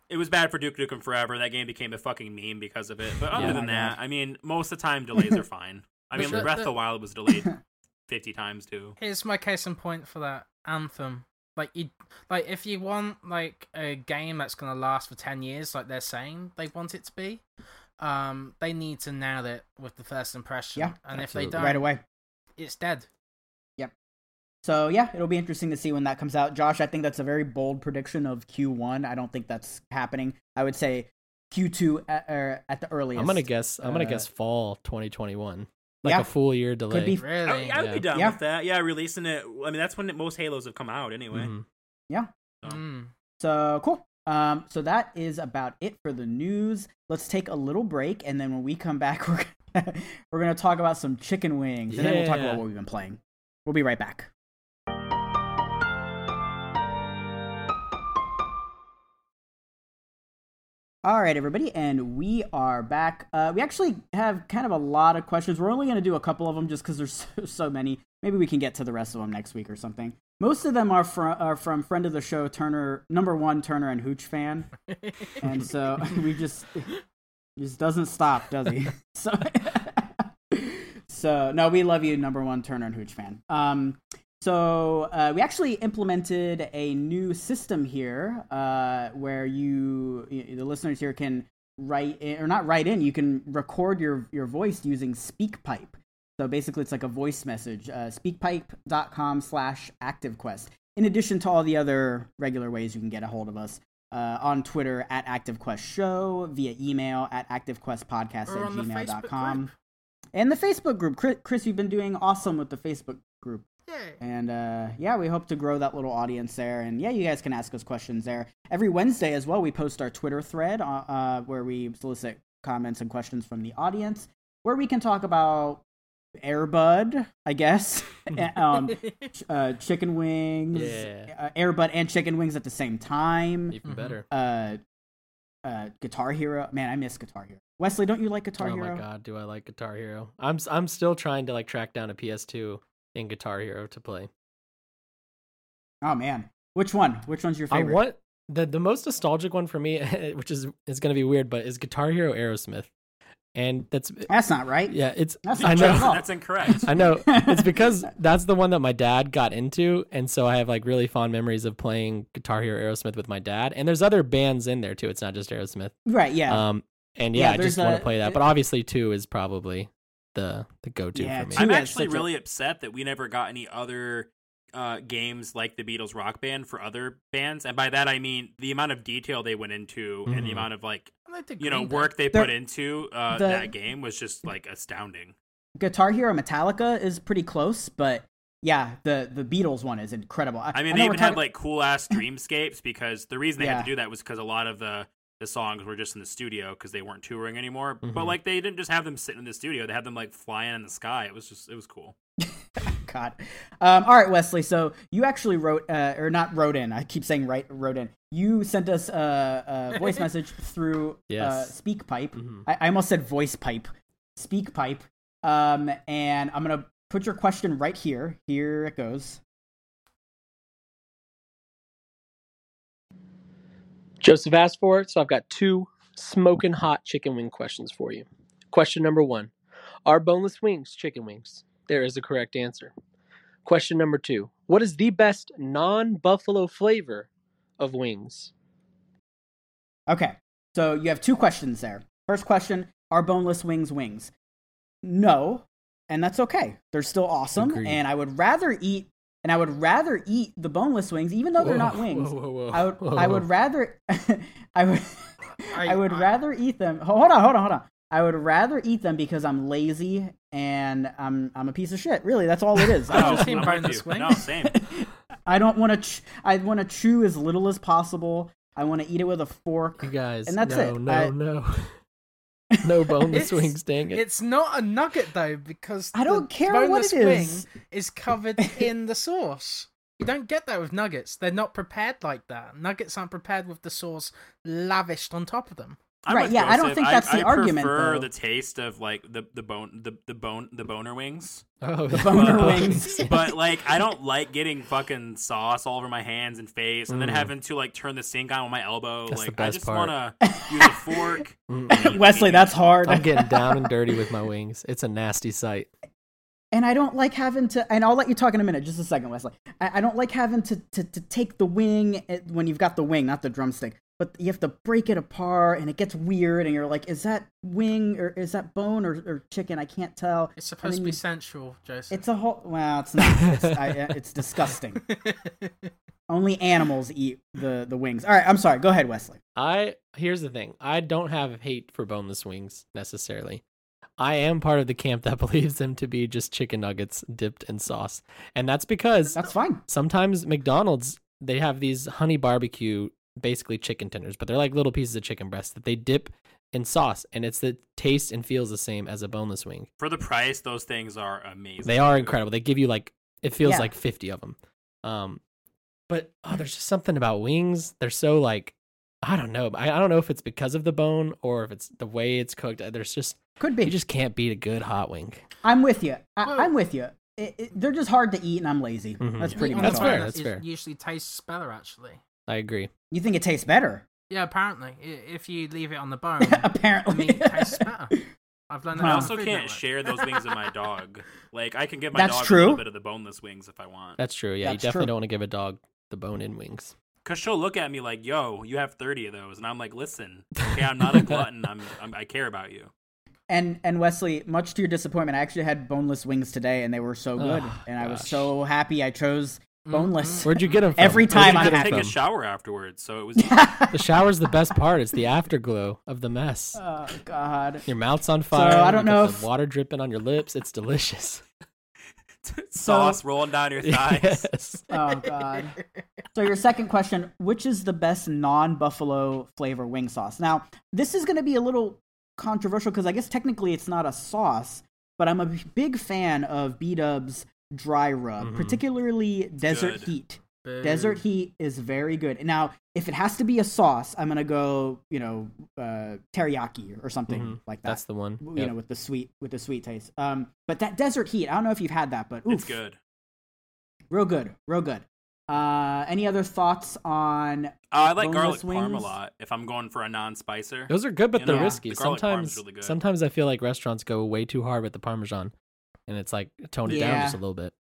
it was bad for Duke Nukem Forever. That game became a fucking meme because of it. But other Yeah. than that, I mean, most of the time delays are fine. I mean, the- Breath of the- the Wild was delayed *laughs* fifty times too. Here's my case in point for that anthem. Like you, like if you want like a game that's gonna last for ten years, like they're saying they want it to be, um, they need to nail it with the first impression. Yeah, and if they don't, right away. it's dead. So yeah, it'll be interesting to see when that comes out. Josh, I think that's a very bold prediction of Q1. I don't think that's happening. I would say Q2 at, er, at the earliest. I'm gonna guess. I'm gonna Uh, guess fall 2021, like yeah. a full year delay. be- Really? I, I would Yeah. be down Yeah. with that. Yeah, releasing it. I mean, that's when most Halos have come out anyway. Mhm. Mm. So cool. Um, so that is about it for the news. Let's take a little break, and then when we come back, *laughs* we're gonna, we're gonna talk about some chicken wings, and then we'll talk about what we've been playing. We'll be right back. All right, everybody, and we are back. Uh, we actually have kind of a lot of questions. We're only going to do a couple of them just because there's so, *laughs* so many. Maybe we can get to the rest of them next week or something. Most of them are from are from friend of the show Turner, number one Turner and Hooch fan, *laughs* and so *laughs* we just just doesn't stop, does he? so, so no, we love you, number one Turner and Hooch fan. Um, so uh, we actually implemented a new system here uh, where you, the listeners here, can write in, or not write in. You can record your your voice using SpeakPipe. So basically, it's like a voice message. Uh, speakpipe.com slash ActiveQuest. In addition to all the other regular ways you can get a hold of us uh, on Twitter at ActiveQuest Show, via email at ActiveQuestPodcast at on the Facebook gmail.com. And the Facebook group. Chris, Chris, you've been doing awesome with the Facebook group. Yeah. And uh, yeah, we hope to grow that little audience there. And yeah, you guys can ask us questions there. Every Wednesday as well, we post our Twitter thread uh, uh, where we solicit comments and questions from the audience, where we can talk about Airbud, I guess, *laughs* um, uh, chicken wings, Yeah. uh, Airbud and chicken wings at the same time. Even Mhm. better. Uh, uh, Guitar Hero, man, I miss Guitar Hero. Wesley, don't you like Guitar oh Hero? Oh my god, do I like Guitar Hero? I'm s- I'm still trying to like track down a PS2 in Guitar Hero to play. Oh man, which one? Which one's your I favorite? want the the most nostalgic one for me, *laughs* which is is gonna be weird, but is Guitar Hero Aerosmith, and that's That's not right. yeah, it's That's I know. true. That's incorrect. I know it's *laughs* because that's the one that my dad got into, and so I have like really fond memories of playing Guitar Hero Aerosmith with my dad. And there's other bands in there too. It's not just Aerosmith. Right? Yeah. Um, and Yeah, yeah, I just there's want to play that. But obviously, two is probably the the go to Yeah, for me. two- I'm actually such a- really upset that we never got any other uh, games like the Beatles Rock Band for other bands, and by that I mean the amount of detail they went into and the Mhm. amount of like I you know Green work they They're- put into uh, the- that game was just like astounding. Guitar Hero Metallica is pretty close, but yeah, the the Beatles one is incredible. I mean, know they we're even had talking- like cool ass *laughs* dreamscapes because the reason they Yeah. had to do that was because a lot of the the songs were just in the studio because they weren't touring anymore. But Mhm. like they didn't just have them sitting in the studio; they had them like flying in the sky. It was just it was cool. *laughs* God. Um, all right, Wesley. So you actually wrote, uh, or not wrote in. I keep saying right, wrote in. You sent us a, a voice *laughs* message through uh, Yes. SpeakPipe. Mhm. I, I almost said voice pipe. SpeakPipe. Um, and I'm gonna put your question right here. Here it goes. Joseph asked for it, so I've got two smoking hot chicken wing questions for you. Question number one Are boneless wings chicken wings? There is a correct answer. Question number two What is the best non buffalo flavor of wings? Okay. So you have two questions there. First question: Are boneless wings wings? No, and that's okay. They're still awesome, Agreed. and I would rather eat. And I would rather eat the boneless wings, even though they're not wings. whoa, whoa, whoa, I would whoa, I would rather *laughs* I would I, I- would I- rather eat them. Hold on, hold on, hold on. I would rather eat them because I'm lazy and I'm I'm a piece of shit. Really, that's all it is. *laughs* I just Team I'm with bonus you. wing. No, same. *laughs* I don't want to ch- I want to chew as little as possible. I want to eat it with a fork. You guys, And that's no, it. No, I- no, no *laughs* boneless wings. Dang it! It's not a nugget though because I don't the care what boneless it is. wing is covered *laughs* in the sauce. You don't get that with nuggets. They're not prepared like that. Nuggets aren't prepared with the sauce lavished on top of them. I'm Right, with yeah, I don't think that's the I argument, prefer though. the taste of like the the bone the the bone the boner wings. Oh, The boner But- wings. *laughs* but like I don't like getting fucking sauce all over my hands and face, and then Mm. having to like turn the sink on with my elbow. That's the like I just want to *laughs* use a fork. *laughs* Wesley, that's hard. I'm getting down and dirty with my wings. It's a nasty sight. and I don't like having to. And I'll let you talk in a minute. Just a second, Wesley. I, I don't like having to, to to take the wing eh, when you've got the wing, not the drumstick. But you have to break it apart, and it gets weird, and you're like, is that wing or is that bone or, or chicken? I can't tell. It's supposed to be you- sensual, Joseph. It's a whole. Well, it's not. It's, I, *laughs* uh, it's disgusting. Only animals eat the the wings. All right, I'm sorry. Go ahead, Wesley. I here's the thing. I don't have hate for boneless wings necessarily. I am part of the camp that *laughs* believes them to be just chicken nuggets dipped in sauce. And that's because That's fine. sometimes McDonald's they have these honey barbecue basically chicken tenders, but they're like little pieces of chicken breast that they dip in sauce and it's the taste and feels the same as a boneless wing. For the price, those things are amazing. They are incredible. They give you like it feels Yeah. like 50 of them. Um but oh, there's just something about wings. They're so like I don't know. I, I don't know if it's because of the bone or if it's the way it's cooked. There's just Could be. you just can't beat a good hot wing. I'm with you. I, I'm with you. It, it, they're just hard to eat, and I'm lazy. Mhm. That's pretty On much That's fair, that's fair. Usually tastes better, actually. I agree. You think it tastes better? Yeah, apparently, if you leave it on the *laughs* bone, Apparently. meat tastes better. *laughs* I've learned that. I also can't Network. share those wings with my *laughs* dog. Like I can give my That's dog a true. little bit of the boneless wings if I want. That's true. Yeah, you definitely true. don't want to give a dog the bone in wings. Cause she'll look at me like, "Yo, you have thirty of those," and I'm like, "Listen, okay, I'm not a glutton. I'm, I'm I care about you." And and Wesley, much to your disappointment, I actually had boneless wings today, and they were so good, Oh, and I was so happy I chose boneless. Mm-hmm. Where'd you get them from? Every time I'm take happy. a shower afterwards, so it was. *laughs* The shower's the best part. It's the afterglow of the mess. oh God. Your mouth's on fire. So I don't know if- water dripping on your lips. It's delicious. *laughs* sauce rolling down your *laughs* thighs. yes. Oh God. So your second question, which is the best non-buffalo flavor wing sauce? Now, this is going to be a little controversial because I guess technically it's not a sauce, but I'm a big fan of B Dub's dry rub, Mhm. particularly Desert good. Heat. Boo. Desert Heat is very good. Now, if it has to be a sauce, I'm gonna go, you know, uh, teriyaki or something Mhm. like that. That's the one. you Yep. know, with the sweet with the sweet taste. Um, but that Desert Heat, I don't know if you've had that, but oof, It's good. real good, real good. Uh, any other thoughts on? Uh, I like Boneless garlic parm a lot if I'm going for a non-spicer. Those are good, but You they're know, risky. the Sometimes, really good. sometimes I feel like restaurants go way too hard with the parmesan, and it's like tone it down just a little bit.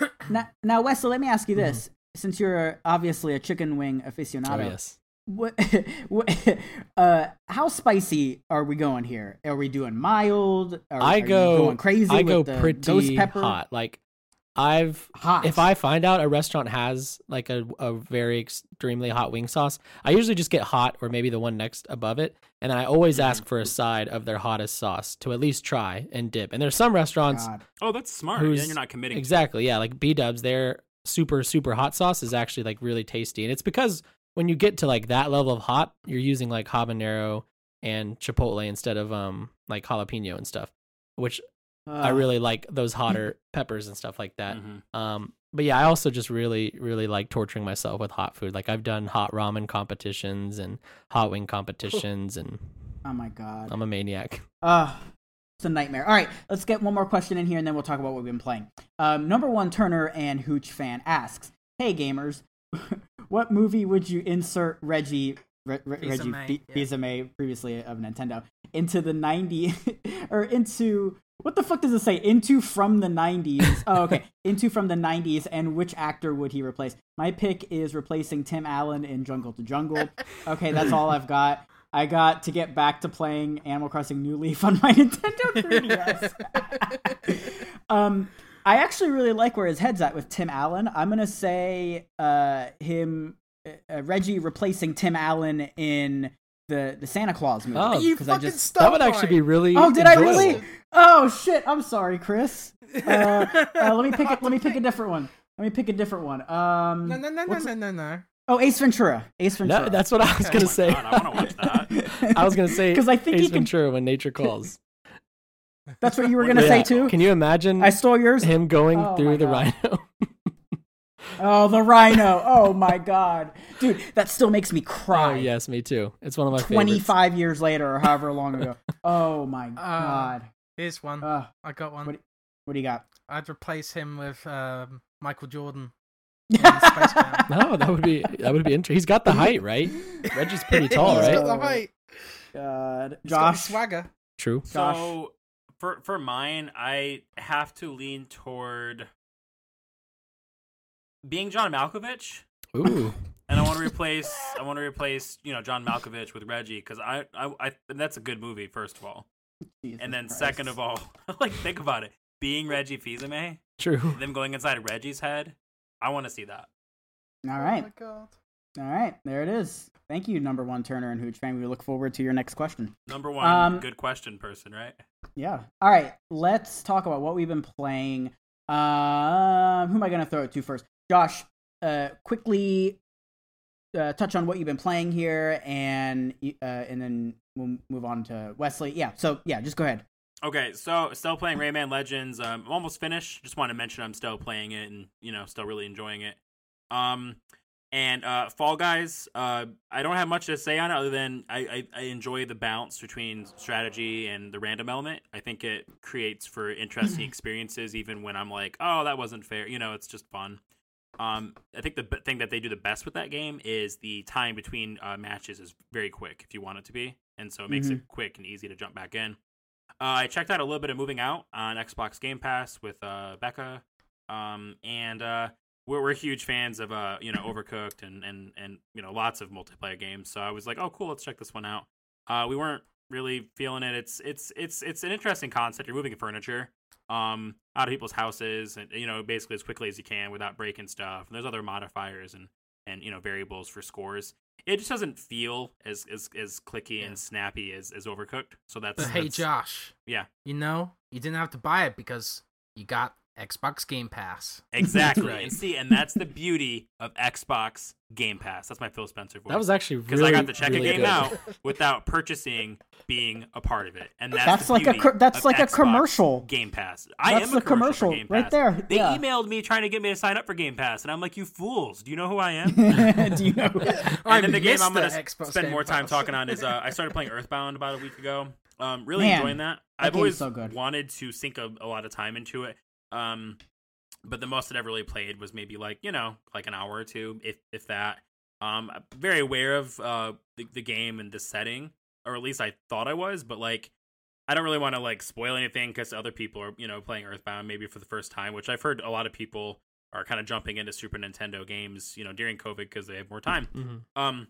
*clears throat* Now, now, Wesley, let me ask you this: since you're obviously a chicken wing aficionado, Oh yes. what, *laughs* what, uh, how spicy are we going here? Are we doing mild? Are, I are go- going crazy. I with go the ghost pretty pepper? hot. Like I've Hot. if I find out a restaurant has like a, a very extremely hot wing sauce, I usually just get hot or maybe the one next above it, and then I always Mm-hmm. ask for a side of their hottest sauce to at least try and dip. And there's some restaurants God. Oh, that's smart. Who's- Then you're not committing. exactly yeah, like B Dubs, their super super hot sauce is actually like really tasty, and it's because when you get to like that level of hot, you're using like habanero and chipotle instead of um like jalapeno and stuff, which I really like those *laughs* hotter peppers and stuff like that. Mhm. Um, but yeah, I also just really, really like torturing myself with hot food. Like I've done hot ramen competitions and hot wing *laughs* competitions, and Oh my god. I'm a maniac. *laughs* Uh, it's a nightmare. All right, let's get one more question in here, and then we'll talk about what we've been playing. Um, number one Turner and Hooch fan asks, "Hey gamers, what movie would you insert Reggie, Re- Re- Fils-Aimé, Reggie Fi- yeah. Fils-Aimé, previously of Nintendo, into the '90s *laughs* or into what the fuck does it say? Into from the '90s? Oh, okay, *laughs* into from the '90s, and which actor would he replace? My pick is replacing Tim Allen in Jungle 2 Jungle. Okay, that's all I've got. I got to get back to playing Animal Crossing New Leaf on my *laughs* Nintendo 3DS. um, I actually really like where his head's at with Tim Allen. I'm gonna say uh, him, uh, Reggie replacing Tim Allen in the the Santa Claus movie. Oh, you 'cause fucking I just stop That would actually be really. oh, did I really? Oh shit! I'm sorry, Chris. *laughs* Uh, uh, let me pick. A, let me pick a different one. Let me pick a different one. Um, No, no, no, no, what's- no, no, no. Oh, Ace Ventura. Ace Ventura. No, that's what I was gonna say. God, I want to watch that. *laughs* I was gonna say *laughs* because I think Ace he can. Ventura when nature calls. That's what you were gonna Yeah. say too. Can you imagine I stole yours. him going Oh through the God. rhino? Oh, the rhino. Oh my god, dude, that still makes me cry. oh yes, me too. It's one of my favorites. 25 years later or however long ago. *laughs* Oh my god. Here's one. Uh, I got one. what- what do you got? I'd replace him with um, Michael Jordan. *laughs* in Space Jam. No, that would be that would be interesting. He's got the height, right? Reggie's pretty *laughs* tall, He's right? got the height. God. He's got Josh. swagger. True. Josh. So for for mine, I have to lean toward being John Malkovich. Ooh, and I want to replace I want to replace you know John Malkovich with Reggie because I, I I that's a good movie first of all, Jesus and then Christ. second of all, *laughs* like think about it, being Reggie Fils-Aimé, True. them going inside Reggie's head, I want to see that. All right, god. all right, there it is. Thank you, number one Turner and Hooch fan. We look forward to your next question. Number one, Um, good question, person, right? Yeah. All right. Let's talk about what we've been playing. Uh, who am I going to throw it to first? Josh, uh, quickly uh, touch on what you've been playing here, and uh, and then we'll move on to Wesley. Yeah. So yeah, just go ahead. Okay, so still playing Rayman Legends. Um, I'm almost finished. Just want to mention I'm still playing it and you know still really enjoying it. Um, and uh, Fall Guys. Uh, I don't have much to say on it other than I, I, I enjoy the balance between strategy and the random element. I think it creates for interesting *clears throat* experiences, even when I'm like, oh, that wasn't fair. You know, it's just fun. Um, I think the b- thing that they do the best with that game is the time between uh, matches is very quick if you want it to be, and so it makes it quick and easy to jump back in. Uh, I checked out a little bit of Moving Out on Xbox Game Pass with uh, Becca, um, and uh, we're, we're huge fans of uh, you know Overcooked and, and and you know lots of multiplayer games. So I was like, oh cool, let's check this one out. Uh, we weren't really feeling it. It's it's it's it's an interesting concept. You're moving furniture um, out of people's houses, and you know basically as quickly as you can without breaking stuff. And there's other modifiers and and you know variables for scores. It just doesn't feel as as, as clicky Yeah. and snappy as, as Overcooked. So that's But hey, Josh. Yeah. You know, you didn't have to buy it because you got Xbox Game Pass. Exactly. Right. And see, and that's the beauty of Xbox Game Pass. That's my Phil Spencer voice. That was actually because really I got to check really a game good. out without purchasing being a part of it, and that's, That's the like a beauty that's of like a commercial. Game Pass. I That's am a commercial, commercial for Game right there. They yeah. emailed me trying to get me to sign up for Game Pass, and I'm like, "You fools! Do you know who I am?" *laughs* Do you know? I *laughs* and then the game missed I'm gonna the s- Xbox spend Game more time Pass. talking on is uh, I started playing *laughs* Earthbound about a week ago. Um, really Man, enjoying that. that I've always so good. wanted to sink a, a lot of time into it. Um, but the most that I've really played was maybe like you know like an hour or two, if if that. Um, I'm very aware of uh the, the game and the setting, or at least I thought I was, but like I don't really want to like spoil anything because other people are you know playing Earthbound maybe for the first time, which I've heard a lot of people are kind of jumping into Super Nintendo games, you know, during COVID because they have more time. Mhm. Um,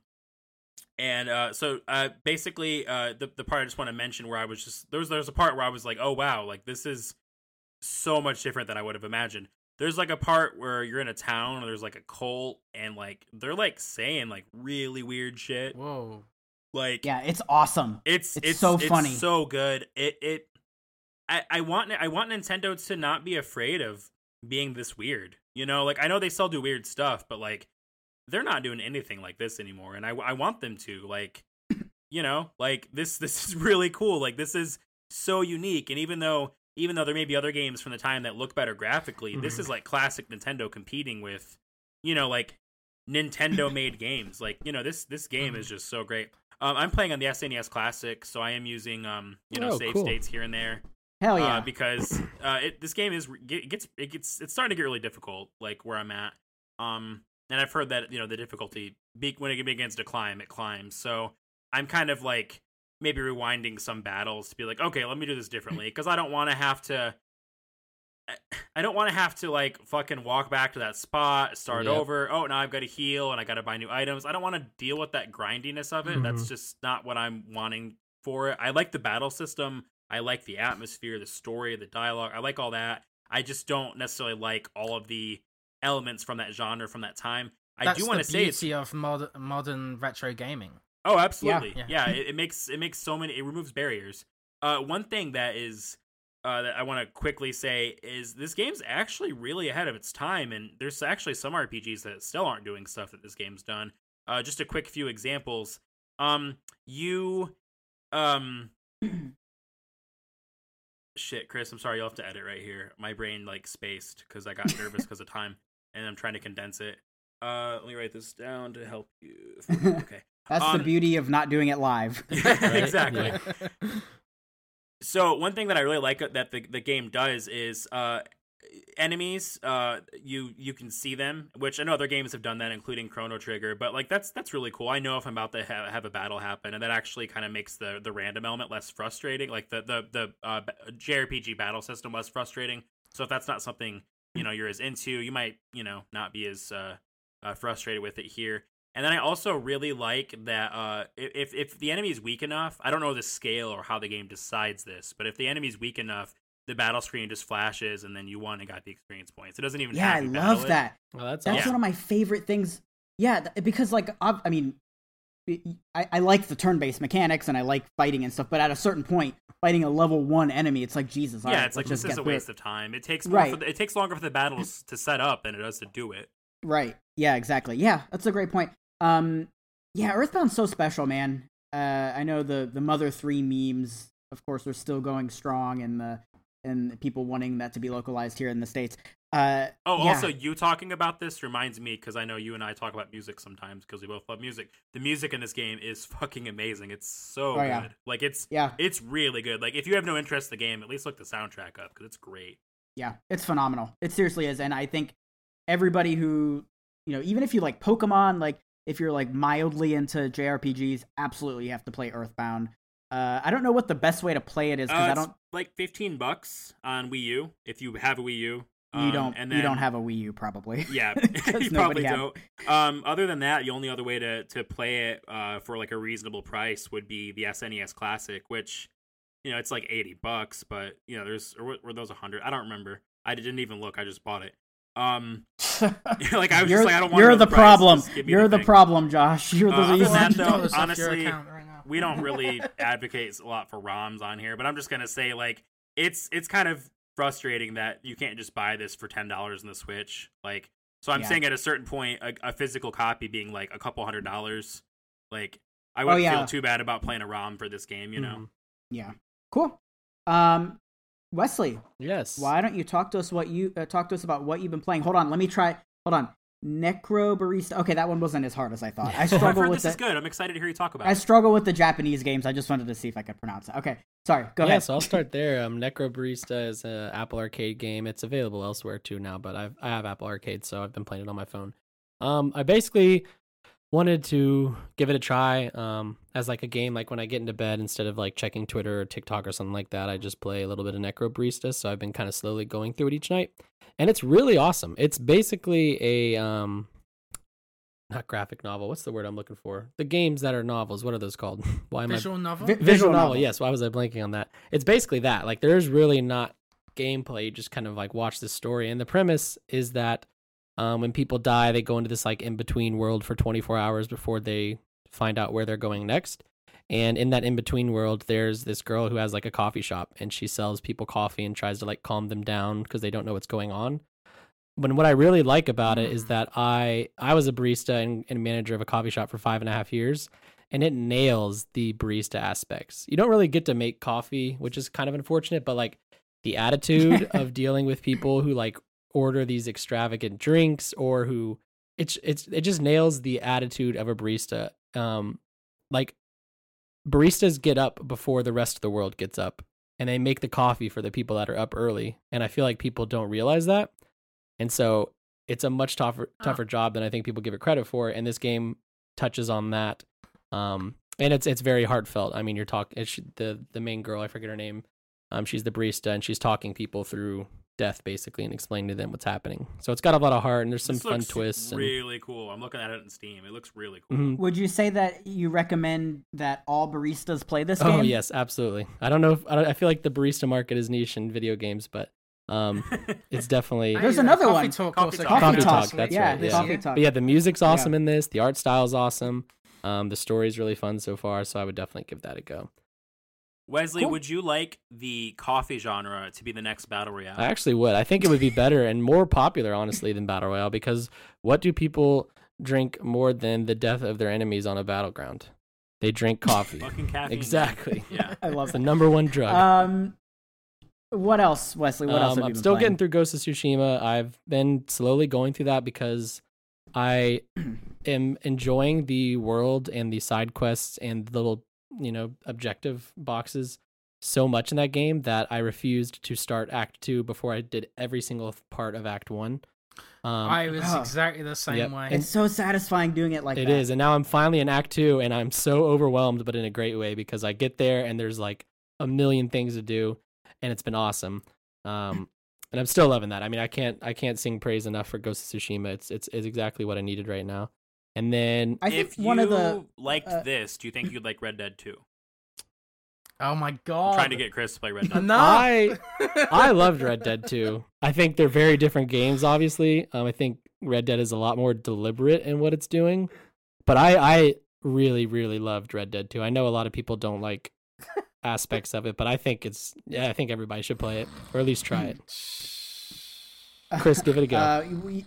and uh, so uh, basically, uh, the the part I just want to mention where I was just there was there was a part where I was like, oh wow, like this is so much different than I would have imagined. There's like a part where you're in a town and there's like a cult and like they're like saying like really weird shit. Whoa. Like Yeah, it's awesome. it's It's so funny. so good. It it I I want I want Nintendo to not be afraid of being this weird. You know, like I know they still do weird stuff, but like they're not doing anything like this anymore, and I I want them to like *coughs* you know like this this is *laughs* really cool. Like this is so unique, and even though even though there may be other games from the time that look better graphically, this Mhm. is like classic Nintendo competing with you know like Nintendo *laughs* made games. Like you know this this game is just so great. Um, I'm playing on the SNES Classic, so I am using um, you know Oh, save cool. states here and there. Hell yeah. Uh, because *clears throat* uh, it, this game is it gets it gets it's starting to get really difficult, like where I'm at. Um, and I've heard that you know the difficulty be, when it begins to climb, it climbs. So I'm kind of like maybe rewinding some battles to be like, okay, let me do this differently because I don't want to have to. I- don't want to have to like fucking walk back to that spot, start Yep. over. Oh, now I've got to heal and I got to buy new items. I don't want to deal with that grindiness of it. That's Mhm. just not what I'm wanting for it. I like the battle system. I like the atmosphere, the story, the dialogue. I like all that. I just don't necessarily like all of the elements from that genre from that time. I That's do want to say it's of mod- modern retro gaming. Oh, absolutely. Yeah. Yeah, it, it makes it makes so many. It removes barriers. Uh, one thing that is uh, that I want to quickly say is this game's actually really ahead of its time, and there's actually some RPGs that still aren't doing stuff that this game's done. Uh, just a quick few examples. Um, you, um, shit, Chris, I'm sorry, you'll have to edit right here. My brain like spaced because I got nervous because of time, and I'm trying to condense it. Uh, let me write this down to help you. *laughs* Okay. That's the um, beauty of not doing it live. *laughs* exactly. Yeah. *laughs* So one thing that I really like that the, the game does is uh, enemies. Uh, you you can see them, which I know other games have done that, including Chrono Trigger. But like that's that's really cool. I know if I'm about to ha- have a battle happen, and that actually kind of makes the the random element less frustrating. Like the the the uh, JRPG battle system less frustrating. So if that's not something you know you're as into, you might you know not be as uh, uh, frustrated with it here. And then I also really like that uh, if if the enemy is weak enough, I don't know the scale or how the game decides this, but if the enemy is weak enough, the battle screen just flashes and then you won and got the experience points. It doesn't even. Yeah, I have you love it. that. Well, that's That's Yeah. one of my favorite things. Yeah, th- because like I've- I mean, I, I like the turn-based mechanics and I like fighting and stuff, but at a certain point, fighting a level one enemy, it's like Jesus. Yeah, right, it's like this just is a through it. waste of time. It takes more Right. for the, it takes longer for the battles to set up than it does to do it. Right. Yeah, exactly. Yeah, that's a great point. Um yeah, Earthbound's so special, man. Uh I know the the Mother 3 memes of course are still going strong and the and people wanting that to be localized here in the states. Uh Oh, yeah. also, you talking about this reminds me because I know you and I talk about music sometimes because we both love music. The music in this game is *laughs* fucking amazing. It's so Oh, yeah. good. Like it's yeah, it's really good. Like if you have no interest in the game, at least look the soundtrack up because it's great. yeah, it's phenomenal. It seriously is and I think everybody who, you know, even if you like Pokemon, like if you're like mildly into JRPGs, absolutely you have to play Earthbound. Uh I don't know what the best way to play it is cuz Uh, I don't like fifteen bucks on Wii U if you have a Wii U. you Um, don't and then, you don't have a Wii U probably. Yeah, *laughs* *laughs* you nobody probably have- don't. Um, other than that, the only other way to to play it uh, for like a reasonable price would be the SNES Classic, which you know it's like eighty bucks, but you know there's or were- were those a hundred? I don't remember. I didn't even look. I just bought it. Um, *laughs* *laughs* like I was you're, just like I don't want. You're the problem. Give me You're the, thing. problem, Josh. You're the Uh, other than reason. that, though, Dollars off your honestly, right now. we don't *laughs* really advocate a lot for ROMs on here, but I'm just gonna say like it's it's kind of frustrating that you can't just buy this for ten dollars in the Switch. Like, so I'm Yeah. saying at a certain point, a, a physical copy being like a couple hundred dollars, like I wouldn't Oh, yeah. feel too bad about playing a ROM for this game, you know. Mhm. yeah. Cool. Um, Wesley, Yes. why don't you talk to us what you uh, talk to us about what you've been playing? Hold on, let me try. Hold on. Necrobarista. Okay, that one wasn't as hard as I thought. I *laughs* struggle with this is good. I'm excited to hear you talk about. I it. struggle with the Japanese games. I just wanted to see if I could pronounce it. Okay, sorry. Go yeah, ahead. so I'll start there. Um, Necrobarista is an Apple Arcade game. It's available elsewhere too now, but I've I have Apple Arcade, so I've been playing it on my phone. Um, I basically wanted to give it a try. Um, as like a game, like when I get into bed, instead of like checking Twitter or TikTok or something like that, I just play a little bit of Necrobarista. So I've been kind of slowly going through it each night, and it's really awesome. It's basically a um, not graphic novel. What's the word I'm looking for? The games that are novels. What are those called? *laughs* Why am I Visual novel. Vi- visual, Visual novel, novel. yes why was i blanking on that it's basically that like there's really not gameplay you just kind of like watch the story and the premise is that um, when people die they go into this like in between world for 24 hours before they find out where they're going next and in that in between world there's this girl who has like a coffee shop and she sells people coffee and tries to like calm them down because they don't know what's going on but what I really like about it is Mm. that I I was a barista and, and manager of a coffee shop for five and a half years, and it nails the barista aspects. You don't really get to make coffee, which is kind of unfortunate, but like the *laughs* attitude of dealing with people who like order these extravagant drinks or who it's it's it just nails the attitude of a barista. Um, like baristas get up before the rest of the world gets up, and they make the coffee for the people that are up early. And I feel like people don't realize that, and so it's a much tougher Oh. tougher job than I think people give it credit for. And this game touches on that. Um, and it's it's very heartfelt. I mean, you're talking it's the the main girl. I forget her name. Um, she's the barista, and she's talking people through death basically and explain to them what's happening. So it's got a lot of heart, and there's some This fun looks twists. And, Really cool. I'm looking at it in Steam. It looks really cool. Mhm. Would you say that you recommend that all baristas play this Oh game? yes, absolutely. I don't know. If, I, don't, I feel like the barista market is niche in video games, but um, *laughs* it's definitely. *laughs* There's another Coffee one. Talk Coffee Talk. Coffee Talk, last week. that's yeah, right, yeah. Coffee Talk. But yeah, the music's awesome in this. The art style is awesome. Um, the story's really fun so far, so I would definitely give that a go. Wesley, Cool. would you like the coffee genre to be the next battle royale? I actually would. I think it would be better and more popular, honestly, than battle royale because what do people drink more than the death of their enemies on a battleground? They drink coffee. *laughs* Fucking caffeine. exactly. *laughs* Yeah. I It's love the number one drug. Um, what else, Wesley? What else? Um, Have I'm been still playing? getting through Ghost of Tsushima. I've been slowly going through that because I *clears throat* am enjoying the world and the side quests and the little, you know, objective boxes so much in that game that I refused to start Act Two before I did every single part of Act One. Um, I was Oh. exactly the same Yep. way. It's so satisfying doing it like It that. is, and now I'm finally in Act Two, and I'm so overwhelmed, but in a great way because I get there and there's like a million things to do, and it's been awesome. Um, *laughs* and I'm still loving that. I mean, I can't I can't sing praise enough for Ghost of Tsushima. It's it's it's exactly what I needed right now. And then I think if one you of the liked uh, this, do you think you'd like Red Dead 2? Oh my I'm god! trying to get Chris to play Red Dead. *laughs* no. I I loved Red Dead *laughs* 2. I think they're very different games. Obviously, um, I think Red Dead is a lot more deliberate in what it's doing. But I I really really loved Red Dead 2. I know a lot of people don't like aspects of it, but I think it's yeah. I think everybody should play it or at least try it. *laughs* Chris, give it a go. Uh, we,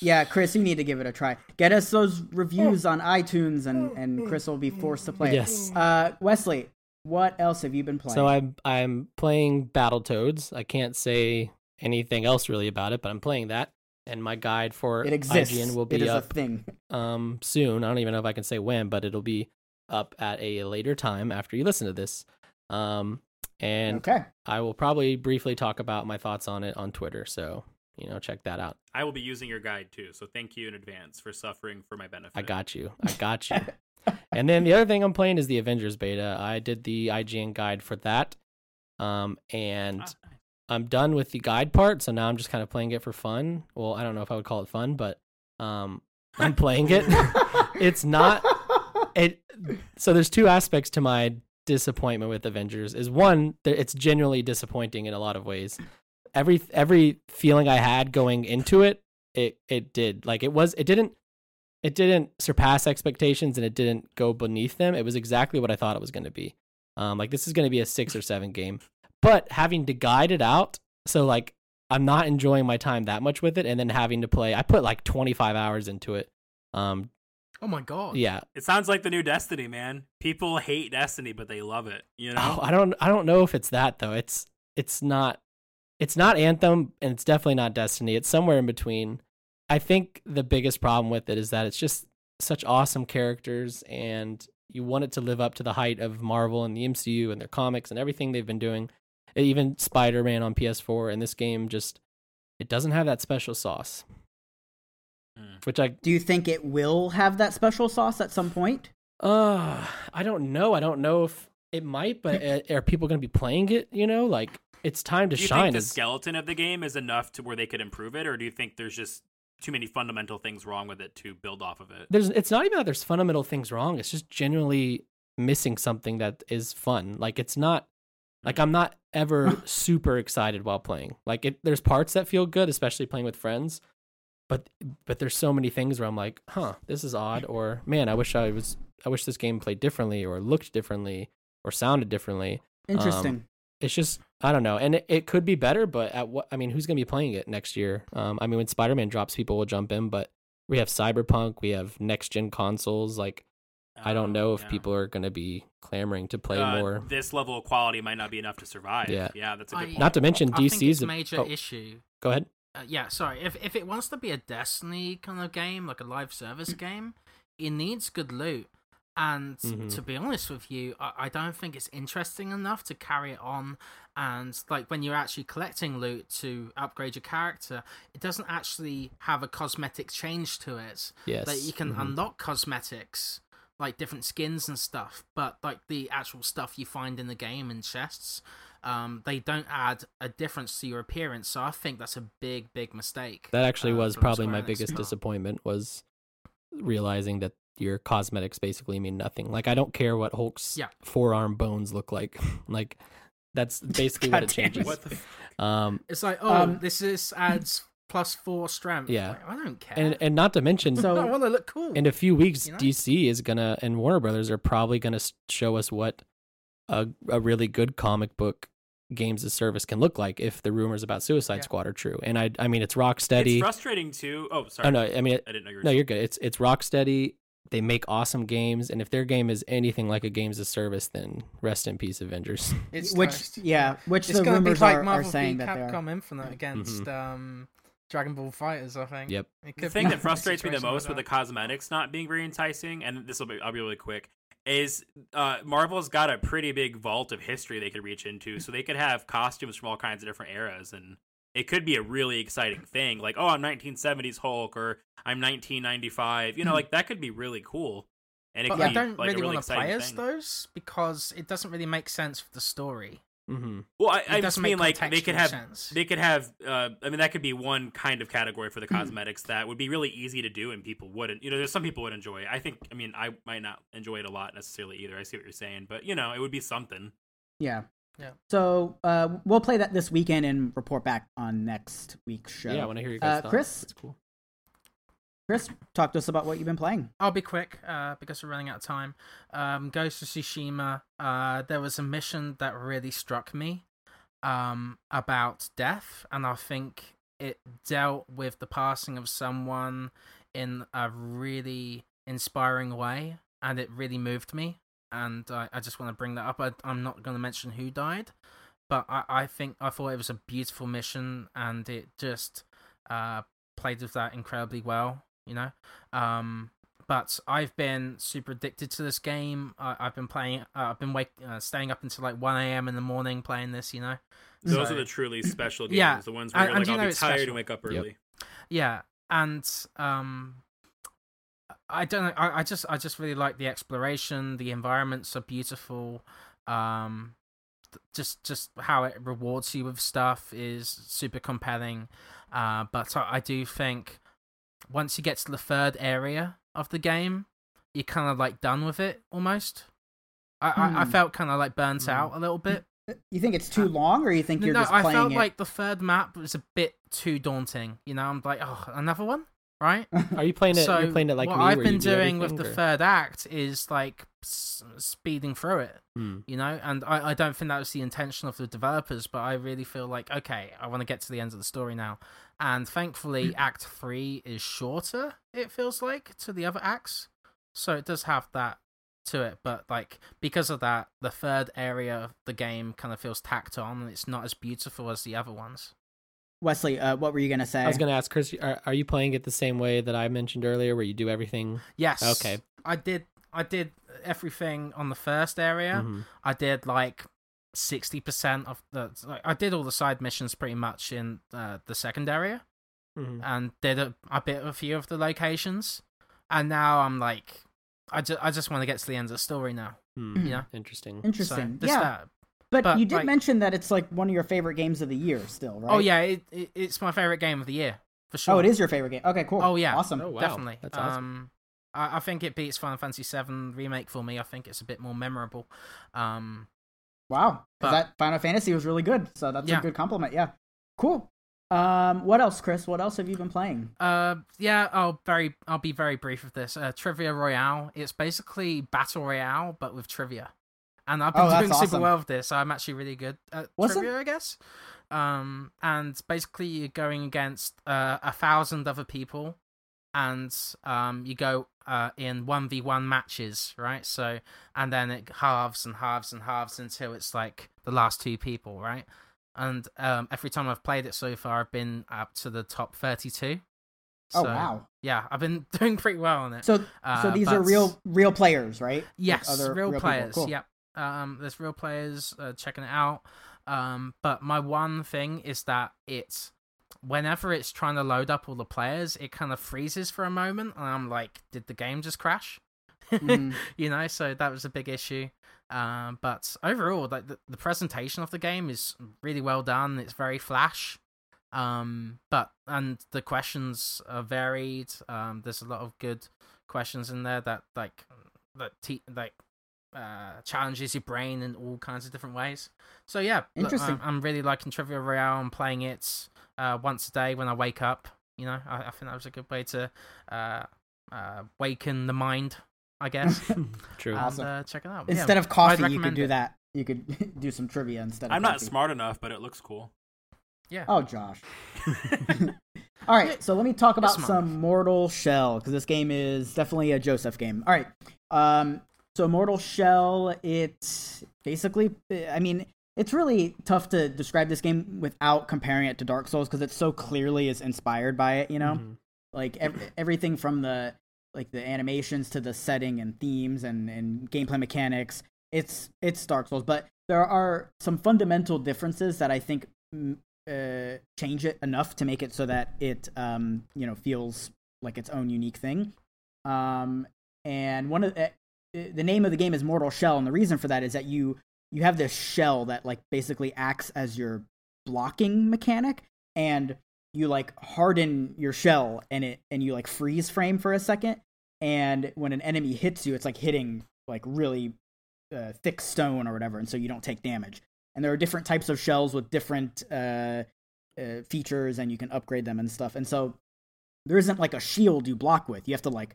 yeah, Chris, you need to give it a try. Get us those reviews on iTunes, and and Chris will be forced to play. it. Yes. Uh, Wesley, what else have you been playing? So I'm I'm playing Battletoads. I can't say anything else really about it, but I'm playing that. And my guide for it exists. IGN will be up a thing. um soon. I don't even know if I can say when, but it'll be up at a later time after you listen to this. Um and okay. I will probably briefly talk about my thoughts on it on Twitter. So, you know, check that out. I will be using your guide too, so thank you in advance for suffering for my benefit. I got you. I got you. *laughs* and then the other thing I'm playing is the Avengers beta. I did the IGN guide for that. Um and Ah, I'm done with the guide part, so now I'm just kind of playing it for fun. Well, I don't know if I would call it fun, but um I'm playing it. *laughs* it's not *laughs* it so there's two aspects to my disappointment with Avengers. Is one, that it's genuinely disappointing in a lot of ways. Every every feeling I had going into it, it it did. Like it was it didn't it didn't surpass expectations and it didn't go beneath them. It was exactly what I thought it was going to be. Um like this is going to be a 6 or 7 game. But having to guide it out, so like I'm not enjoying my time that much with it and then having to play I put like 25 hours into it. Um oh my god! yeah, It sounds like the new Destiny, man. People hate Destiny, but they love it. You know? Oh, I don't I don't know if it's that though. It's it's not it's not Anthem and it's definitely not Destiny. It's somewhere in between. I think the biggest problem with it is that it's just such awesome characters and you want it to live up to the height of Marvel and the MCU and their comics and everything they've been doing. Even Spider-Man on PS4 and this game just it doesn't have that special sauce. Hmm. Which I Do you think it will have that special sauce at some point? Uh, I don't know. I don't know if it might, but *laughs* uh, are people going to be playing it? You know, like it's time to do you shine. think the Is- skeleton of the game is enough to where they could improve it, or do you think there's just too many fundamental things wrong with it to build off of it? there's it's not even that there's fundamental things wrong. It's just genuinely missing something that is fun. Like it's not like hmm. I'm not ever *laughs* super excited while playing. Like it there's parts that feel good, especially playing with friends. But but there's so many things where I'm like, "Huh, this is odd," or "Man, I wish I was I wish this game played differently or looked differently or sounded differently." Um, Interesting. It's just I don't know, and it, it could be better, but at what I mean, who's gonna be playing it next year? Um, I mean, when Spider Man drops, people will jump in, but we have Cyberpunk, we have next gen consoles. Like, I don't Um, know if yeah. people are gonna be clamoring to play Uh, more. This level of quality might not be enough to survive. Yeah. yeah, that's a good I- point. Not to mention I think DC's. its a- major oh, issue. go ahead. Uh, yeah, sorry. If if it wants to be a Destiny kind of game, like a live service game, it needs good loot. And Mhm. to be honest with you, I, I don't think it's interesting enough to carry it on. And like when you're actually collecting loot to upgrade your character, it doesn't actually have a cosmetic change to it. Yes, That you can mhm. unlock cosmetics, like different skins and stuff, but like the actual stuff you find in the game in chests, um, they don't add a difference to your appearance. So I think that's a big, big mistake. That actually uh, was probably my biggest disappointment was realizing that your cosmetics basically mean nothing. Like, I don't care what Hulk's Yeah. forearm bones look like. *laughs* like, that's *laughs* basically what it changes. What the f- *laughs* Um, It's like, oh, Um, this is adds plus four strength. Yeah. Like, I don't care. and and not to mention So- I want to look cool. in a few weeks You know? dc is gonna and warner brothers are probably gonna show us what a, a really good comic book games as service can look like if the rumors about suicide Yeah. squad are true and i i mean it's Rocksteady. It's frustrating too. Oh, sorry. oh no i mean it, I didn't know you were. no you're good it's it's Rocksteady they make awesome games and if their game is anything like a games of service then rest in peace avengers *laughs* it's which toast. yeah, which it's the gonna be rumors like are, are saying v that they are. Capcom Infinite against um, Dragon Ball FighterZ. I think. Yep. The thing that *laughs* frustrates me the most like with the cosmetics not being very enticing, and this will be I'll be really quick, is uh, Marvel's got a pretty big vault of history they could reach into, so they could have costumes from all kinds of different eras, and it could be a really exciting thing. Like, oh, I'm 1970s Hulk, or I'm 1995. You know, like that could be really cool, and it But could I be don't like really, a really want to play as thing. those because it doesn't really make sense for the story. Mm-hmm. Well, I, I just mean like they could have sense. they could have uh i mean that could be one kind of category for the cosmetics that would be really easy to do and people wouldn't you know there's some people would enjoy it i think i mean i might not enjoy it a lot necessarily either i see what you're saying but you know it would be something Yeah. Yeah. So uh, we'll play that this weekend and report back on next week's show. Yeah, I want to hear your guys' Uh, thoughts. Chris? That's cool. Chris, talk to us about what you've been playing. I'll be quick uh, because we're running out of time. Um, Ghost of Tsushima. Uh, there was a mission that really struck me um, about death, and I think it dealt with the passing of someone in a really inspiring way, and it really moved me. And I, I just want to bring that up. I, I'm not going to mention who died, but I, I think I thought it was a beautiful mission, and it just uh, played with that incredibly well. You know, um, but I've been super addicted to this game. I, I've been playing. Uh, I've been wake, uh, staying up until like one a.m. in the morning playing this. You know, those So- are the truly special games Yeah, the ones where and- you're like i'll be tired special. and wake up Yep. early yeah, and um, I don't know. I, I just I just really like the exploration. The environments are beautiful. Um, just just how it rewards you with stuff is super compelling. Uh, but I, I do think once you get to the third area of the game, you're kind of like done with it almost. I, I, I Hmm. felt kind of like burnt Hmm. out a little bit. You think it's too long, or you think you're no, just I playing felt it? like the third map was a bit too daunting. You know, I'm like, oh, another one, right? Are you playing it? so you're playing it like what me, I've been you do doing with the or- third act is like s- speeding through it. Hmm. You know, and I, I don't think that was the intention of the developers, but I really feel like okay, I want to get to the end of the story now. And thankfully, Act Three is shorter. It feels like to the other acts, so it does have that to it. But like because of that, the third area of the game kind of feels tacked on, and it's not as beautiful as the other ones. Wesley, uh, what were you gonna say? I was gonna ask Chris, are, are you playing it the same way that I mentioned earlier, where you do everything? Yes. Okay. I did. I did everything on the first area. Mhm. I did like sixty percent of the. Like, I did all the side missions pretty much in uh, the second area, Mhm. and did a, a bit of a few of the locations. And now I'm like, I just I just want to get to the end of the story now. Hmm. You know. Interesting. Interesting. So, just yeah, that. But, but, you did like- mention that it's like one of your favorite games of the year, still, right? Oh yeah, it, it, it's my favorite game of the year for sure. Oh, it is your favorite game. Okay, cool. Oh yeah, awesome. Oh, wow. definitely. That's awesome. Um, I, I think it beats Final Fantasy VII remake for me. I think it's a bit more memorable. Um, Wow, 'Cause But- that Final Fantasy was really good, so that's Yeah. a good compliment. Yeah, cool. Um, what else, Chris? What else have you been playing? Uh, yeah, I'll very, I'll be very brief with this. Uh, Trivia Royale. It's basically battle royale, but with trivia, and I've been Oh, doing super awesome. well with this. I'm actually really good at Wasn't- trivia, I guess. Um, and basically you're going against uh, a thousand other people, and um, you go uh in one v one matches, right? So, and then it halves and halves and halves until it's like the last two people, right? And um, every time I've played it so far, I've been up to the top thirty-two. Oh So, wow! yeah, I've been *laughs* doing pretty well on it. So, so Uh, these are real, real players, right? Yes, other real, people. players. Cool. Yep. Um, there's real players uh, checking it out. Um, but my one thing is that it's whenever it's trying to load up all the players, it kind of freezes for a moment, and I'm like, did the game just crash? Mhm. *laughs* you know, so that was a big issue. Um, but overall, like the, the presentation of the game is really well done. It's very flash. Um, but and the questions are varied. Um, there's a lot of good questions in there that like that te- like uh challenges your brain in all kinds of different ways. So yeah, look, Interesting. I'm, I'm really liking Trivia Royale. I'm playing it uh once a day when I wake up. You know, I, I think that was a good way to uh, uh waken the mind. I guess. *laughs* True. and, Awesome. uh, check it out. Instead yeah, of coffee, you could do it. that. You could *laughs* do some trivia instead. of i'm not coffee. smart enough but it looks cool Yeah. Oh, Josh. *laughs* All right, so let me talk about some Mortal Shell because this game is definitely a Joseph game. All right, um, so Mortal Shell, it's basically, I mean, it's really tough to describe this game without comparing it to Dark Souls because it so clearly is inspired by it. You know, Mhm. like ev- everything from the like the animations to the setting and themes and and gameplay mechanics. It's it's Dark Souls, but there are some fundamental differences that I think uh, change it enough to make it so that it um you know feels like its own unique thing. Um, and one of the, the name of the game is Mortal Shell, and the reason for that is that you you have this shell that like basically acts as your blocking mechanic and you like harden your shell and it and you like freeze frame for a second and when an enemy hits you it's like hitting like really uh, thick stone or whatever and so you don't take damage. And there are different types of shells with different uh, uh, features and you can upgrade them and stuff and so there isn't like a shield you block with. You have to like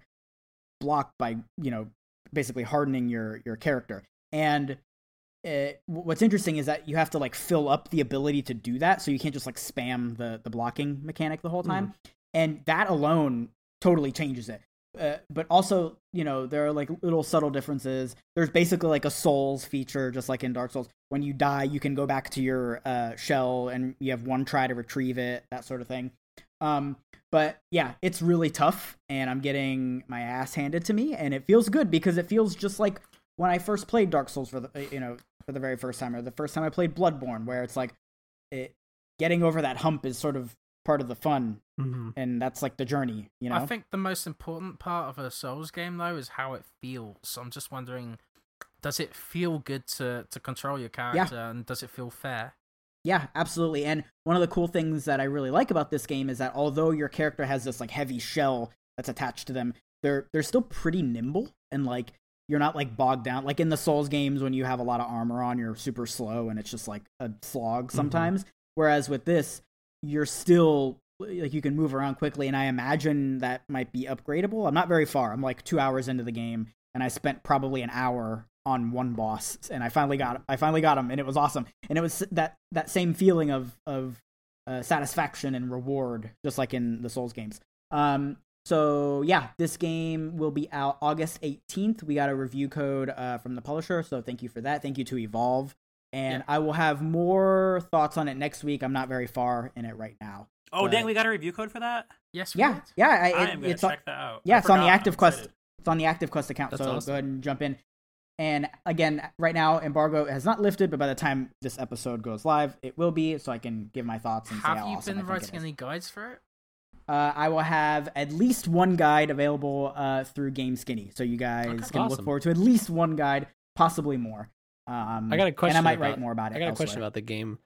block by you know basically hardening your your character. And uh, what's interesting is that you have to like fill up the ability to do that so you can't just like spam the the blocking mechanic the whole time. And that alone totally changes it. Uh, but also you know there are like little subtle differences. There's basically like a souls feature just like in dark souls. When you die you can go back to your uh, shell and you have one try to retrieve it that sort of thing um, but yeah it's really tough and i'm getting my ass handed to me and it feels good because it feels just like when i first played dark souls for the you know for the very first time or the first time i played bloodborne where it's like it getting over that hump is sort of part of the fun Mm-hmm. and that's like the journey you know I think the most important part of a Souls game though is how it feels. I'm just wondering, does it feel good to to control your character, and does it feel fair? Yeah, absolutely. And one of the cool things that I really like about this game is that although your character has this like heavy shell that's attached to them, they're they're still pretty nimble and like you're not like bogged down. Like in the Souls games when you have a lot of armor on, you're super slow and it's just like a slog mm-hmm. sometimes. Whereas with this, you're still like you can move around quickly and I imagine that might be upgradable. I'm not very far. I'm like 2 hours into the game and I spent probably an hour on one boss and I finally got I finally got him and it was awesome. And it was that that same feeling of of uh, satisfaction and reward just like in the Souls games. Um so yeah, this game will be out August 18th. We got a review code uh, from the publisher, so thank you for that. Thank you to Evolve. And I will have more thoughts on it next week. I'm not very far in it right now. Oh, But- dang, we got a review code for that? Yes, we Yeah, did. yeah, I, I it- am going it's to on, check that out. yeah, I it's on the. Active I'm Quest. excited. It's on the Active Quest account, That's so awesome. go ahead and jump in. And again, right now, embargo has not lifted, but by the time this episode goes live, it will be. So I can give my thoughts and say Have how you awesome been I think writing any guides for it? Uh, I will have at least one guide available uh, through Game Skinny, so you guys Okay. can look forward to at least one guide, possibly more. Um, I got a question. and I might about, write more about it. I got a question about the game.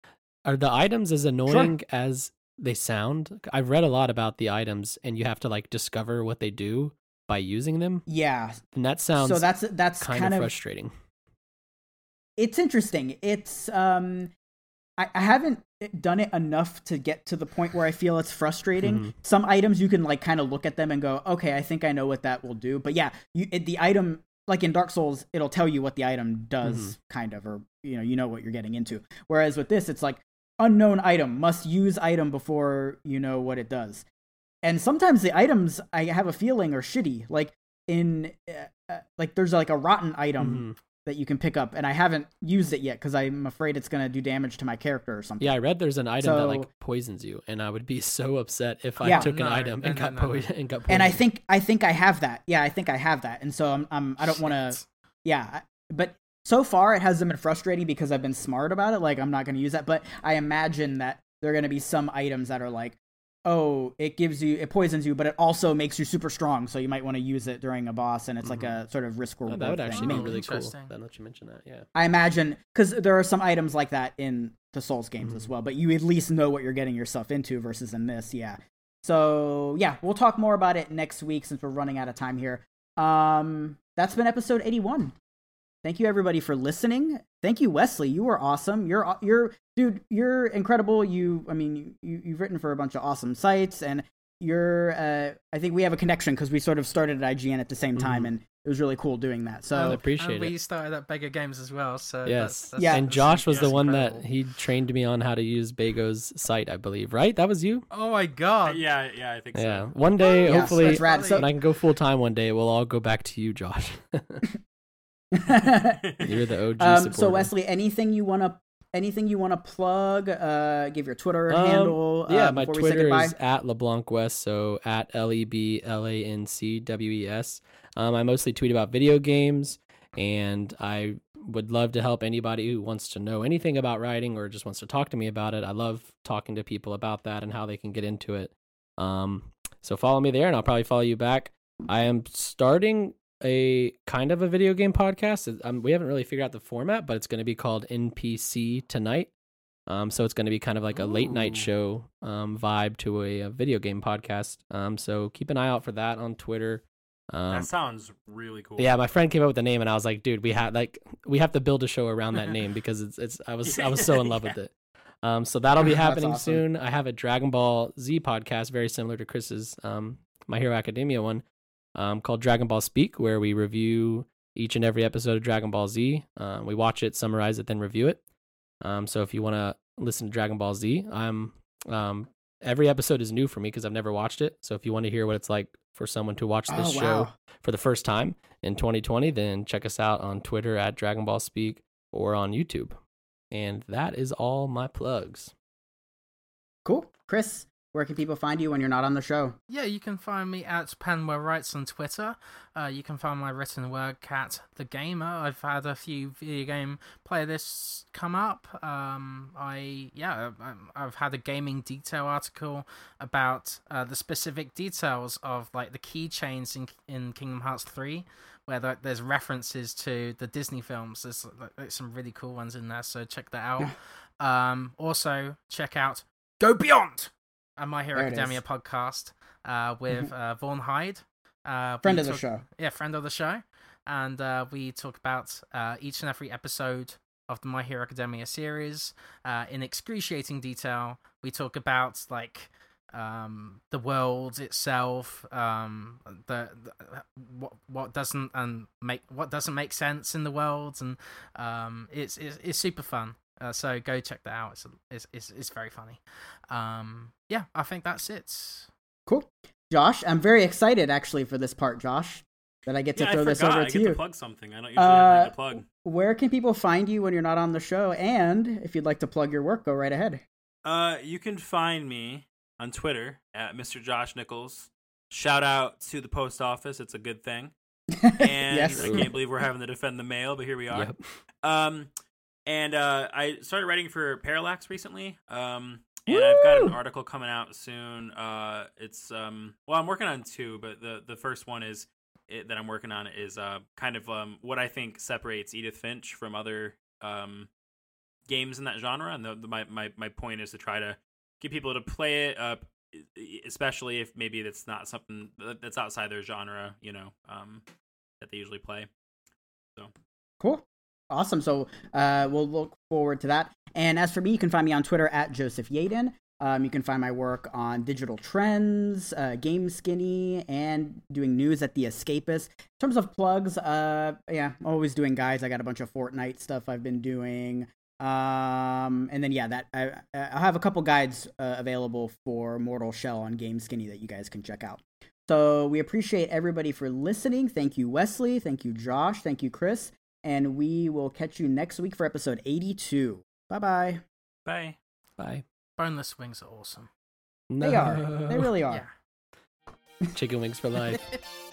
Are the items as annoying as they sound? I've read a lot about the items, and you have to like discover what they do by using them, Yeah, and that sounds so that's that's kind, kind, of of frustrating. it's interesting. It's um, I, I haven't done it enough to get to the point where I feel it's frustrating. Mhm. Some items you can like kind of look at them and go, okay, I think I know what that will do. But yeah, you it, the item like in Dark Souls, it'll tell you what the item does, Mhm. kind of, or you know, you know what you're getting into. Whereas with this, it's like unknown item must use item before you know what it does. And sometimes the items I have a feeling are shitty. Like in uh, uh, like there's like a rotten item Mhm. that you can pick up, and I haven't used it yet because I'm afraid it's gonna do damage to my character or something. Yeah, I read there's an item that like poisons you, and I would be *laughs* so upset if I Yeah. took No, an item and no, got no, no, po- no. and got poisoned. and I think I think I have that. Yeah, I think I have that, and so I'm, I'm I don't want to. Yeah, but so far it hasn't been frustrating because I've been smart about it. Like I'm not going to use that, but I imagine that there are going to be some items that are like, oh, it gives you, it poisons you, but it also makes you super strong, so you might want to use it during a boss, and it's like a sort of risk Oh, reward. that would thing. actually be really cool. interesting. Now that you mention that, yeah. I imagine because there are some items like that in the Souls games as Mhm. well, but you at least know what you're getting yourself into versus in this, yeah. So yeah, we'll talk more about it next week since we're running out of time here. Um, that's been episode 81. Thank you everybody for listening. Thank you, Wesley. You were awesome. You're you're dude. You're incredible. You, I mean, you, you you've written for a bunch of awesome sites, and you're. Uh, I think we have a connection because we sort of started at IGN at the same time, Mhm. and it was really cool doing that. So I appreciate and it. we started at Bago Games as well, so Yes. that's, that's, Yeah. and Josh was the one incredible. that he trained me on how to use Bago's site, I believe. Right? That was you? Oh my god! Yeah, yeah, I think Yeah. so. One day, Yes, hopefully, that's rad. So- when I can go full time one day, we'll all go back to you, Josh. *laughs* You're the OG *laughs* um, so Wesley, anything you want to anything you want to plug? Uh, give your Twitter Um, handle. yeah, uh, my before we say Twitter is at LeBlanc Wes, so at L E B L A N C W E S. Um, I mostly tweet about video games, and I would love to help anybody who wants to know anything about writing or just wants to talk to me about it. I love talking to people about that and how they can get into it. Um, so follow me there, and I'll probably follow you back. I am starting a kind of a video game podcast. Um, we haven't really figured out the format, but it's going to be called NPC Tonight. Um, so it's going to be kind of like a late night show um, vibe to a, a video game podcast. Um, so keep an eye out for that on Twitter. Um, that sounds really cool. yeah, my friend came up with the name, and I was like, "Dude, we have like we have to build a show around that name *laughs* because it's it's." I was I was so in love with it. Um, so that'll be *laughs* happening awesome. soon. I have a Dragon Ball Z podcast, very similar to Chris's um, My Hero Academia one, um, called Dragon Ball Speak, where we review each and every episode of Dragon Ball Z. Um, we watch it, summarize it, then review it. Um, so if you want to listen to Dragon Ball Z, I'm um, every episode is new for me because I've never watched it. So if you want to hear what it's like for someone to watch this oh, show wow. for the first time in 2020, then check us out on Twitter at Dragon Ball Speak or on YouTube. And that is all my plugs. Cool. Chris, where can people find you when you're not on the show? Yeah, you can find me at Penwell Writes on Twitter. Uh, you can find my written work at The Gamer. I've had a few video game playlists come up. Um, I yeah, I've had a gaming detail article about uh, the specific details of like the keychains in in Kingdom Hearts three, where there's references to the Disney films. There's like, some really cool ones in there, so check that out. um, also check out Go Beyond a My Hero Academia podcast uh, with uh, Vaughn Hyde. Uh, Friend of the show. Yeah, friend of the show. And uh, we talk about uh, each and every episode of the My Hero Academia series uh, in excruciating detail. We talk about like um the world itself um the, the what what doesn't and make what doesn't make sense in the world and um it's it's, it's super fun uh, so go check that out it's, it's it's it's very funny um yeah i think that's it Cool. Josh, I'm very excited actually for this part, Josh, that I get to Yeah, throw I this over I to get you. to plug something. I don't usually have anything Uh, to plug. Where can people find you when you're not on the show? And if you'd like to plug your work, go right ahead. Uh, you can find me on Twitter at Mr. Josh Nichols. Shout out to the post office. It's a good thing. *laughs* And yes. I can't believe we're having to defend the mail, but here we are. Yep. Um, and uh, I started writing for Parallax recently. Um, and I've got an article coming out soon. Uh, it's um, well, I'm working on two, but the the first one is it, that I'm working on is uh, kind of um, what I think separates Edith Finch from other um, games in that genre. And the, the, my my my point is to try to get people to play it up, especially if maybe that's not something that's outside their genre. You know, um, that they usually play. So cool. Awesome. So uh, we'll look forward to that. And as for me, you can find me on Twitter at Joseph Yaden. Um, you can find my work on digital trends, uh, Game Skinny, and doing news at The Escapist. In terms of plugs, uh, yeah, always doing guys. I got a bunch of Fortnite stuff I've been doing. Um, and then yeah, that I I have a couple guides uh, available for Mortal Shell on Game Skinny that you guys can check out. So we appreciate everybody for listening. Thank you, Wesley. Thank you, Josh. Thank you, Chris. And we will catch you next week for episode 82. Bye bye. Bye. Bye. boneless wings are awesome They are. They really *laughs* are. yeah Chicken wings for life. *laughs*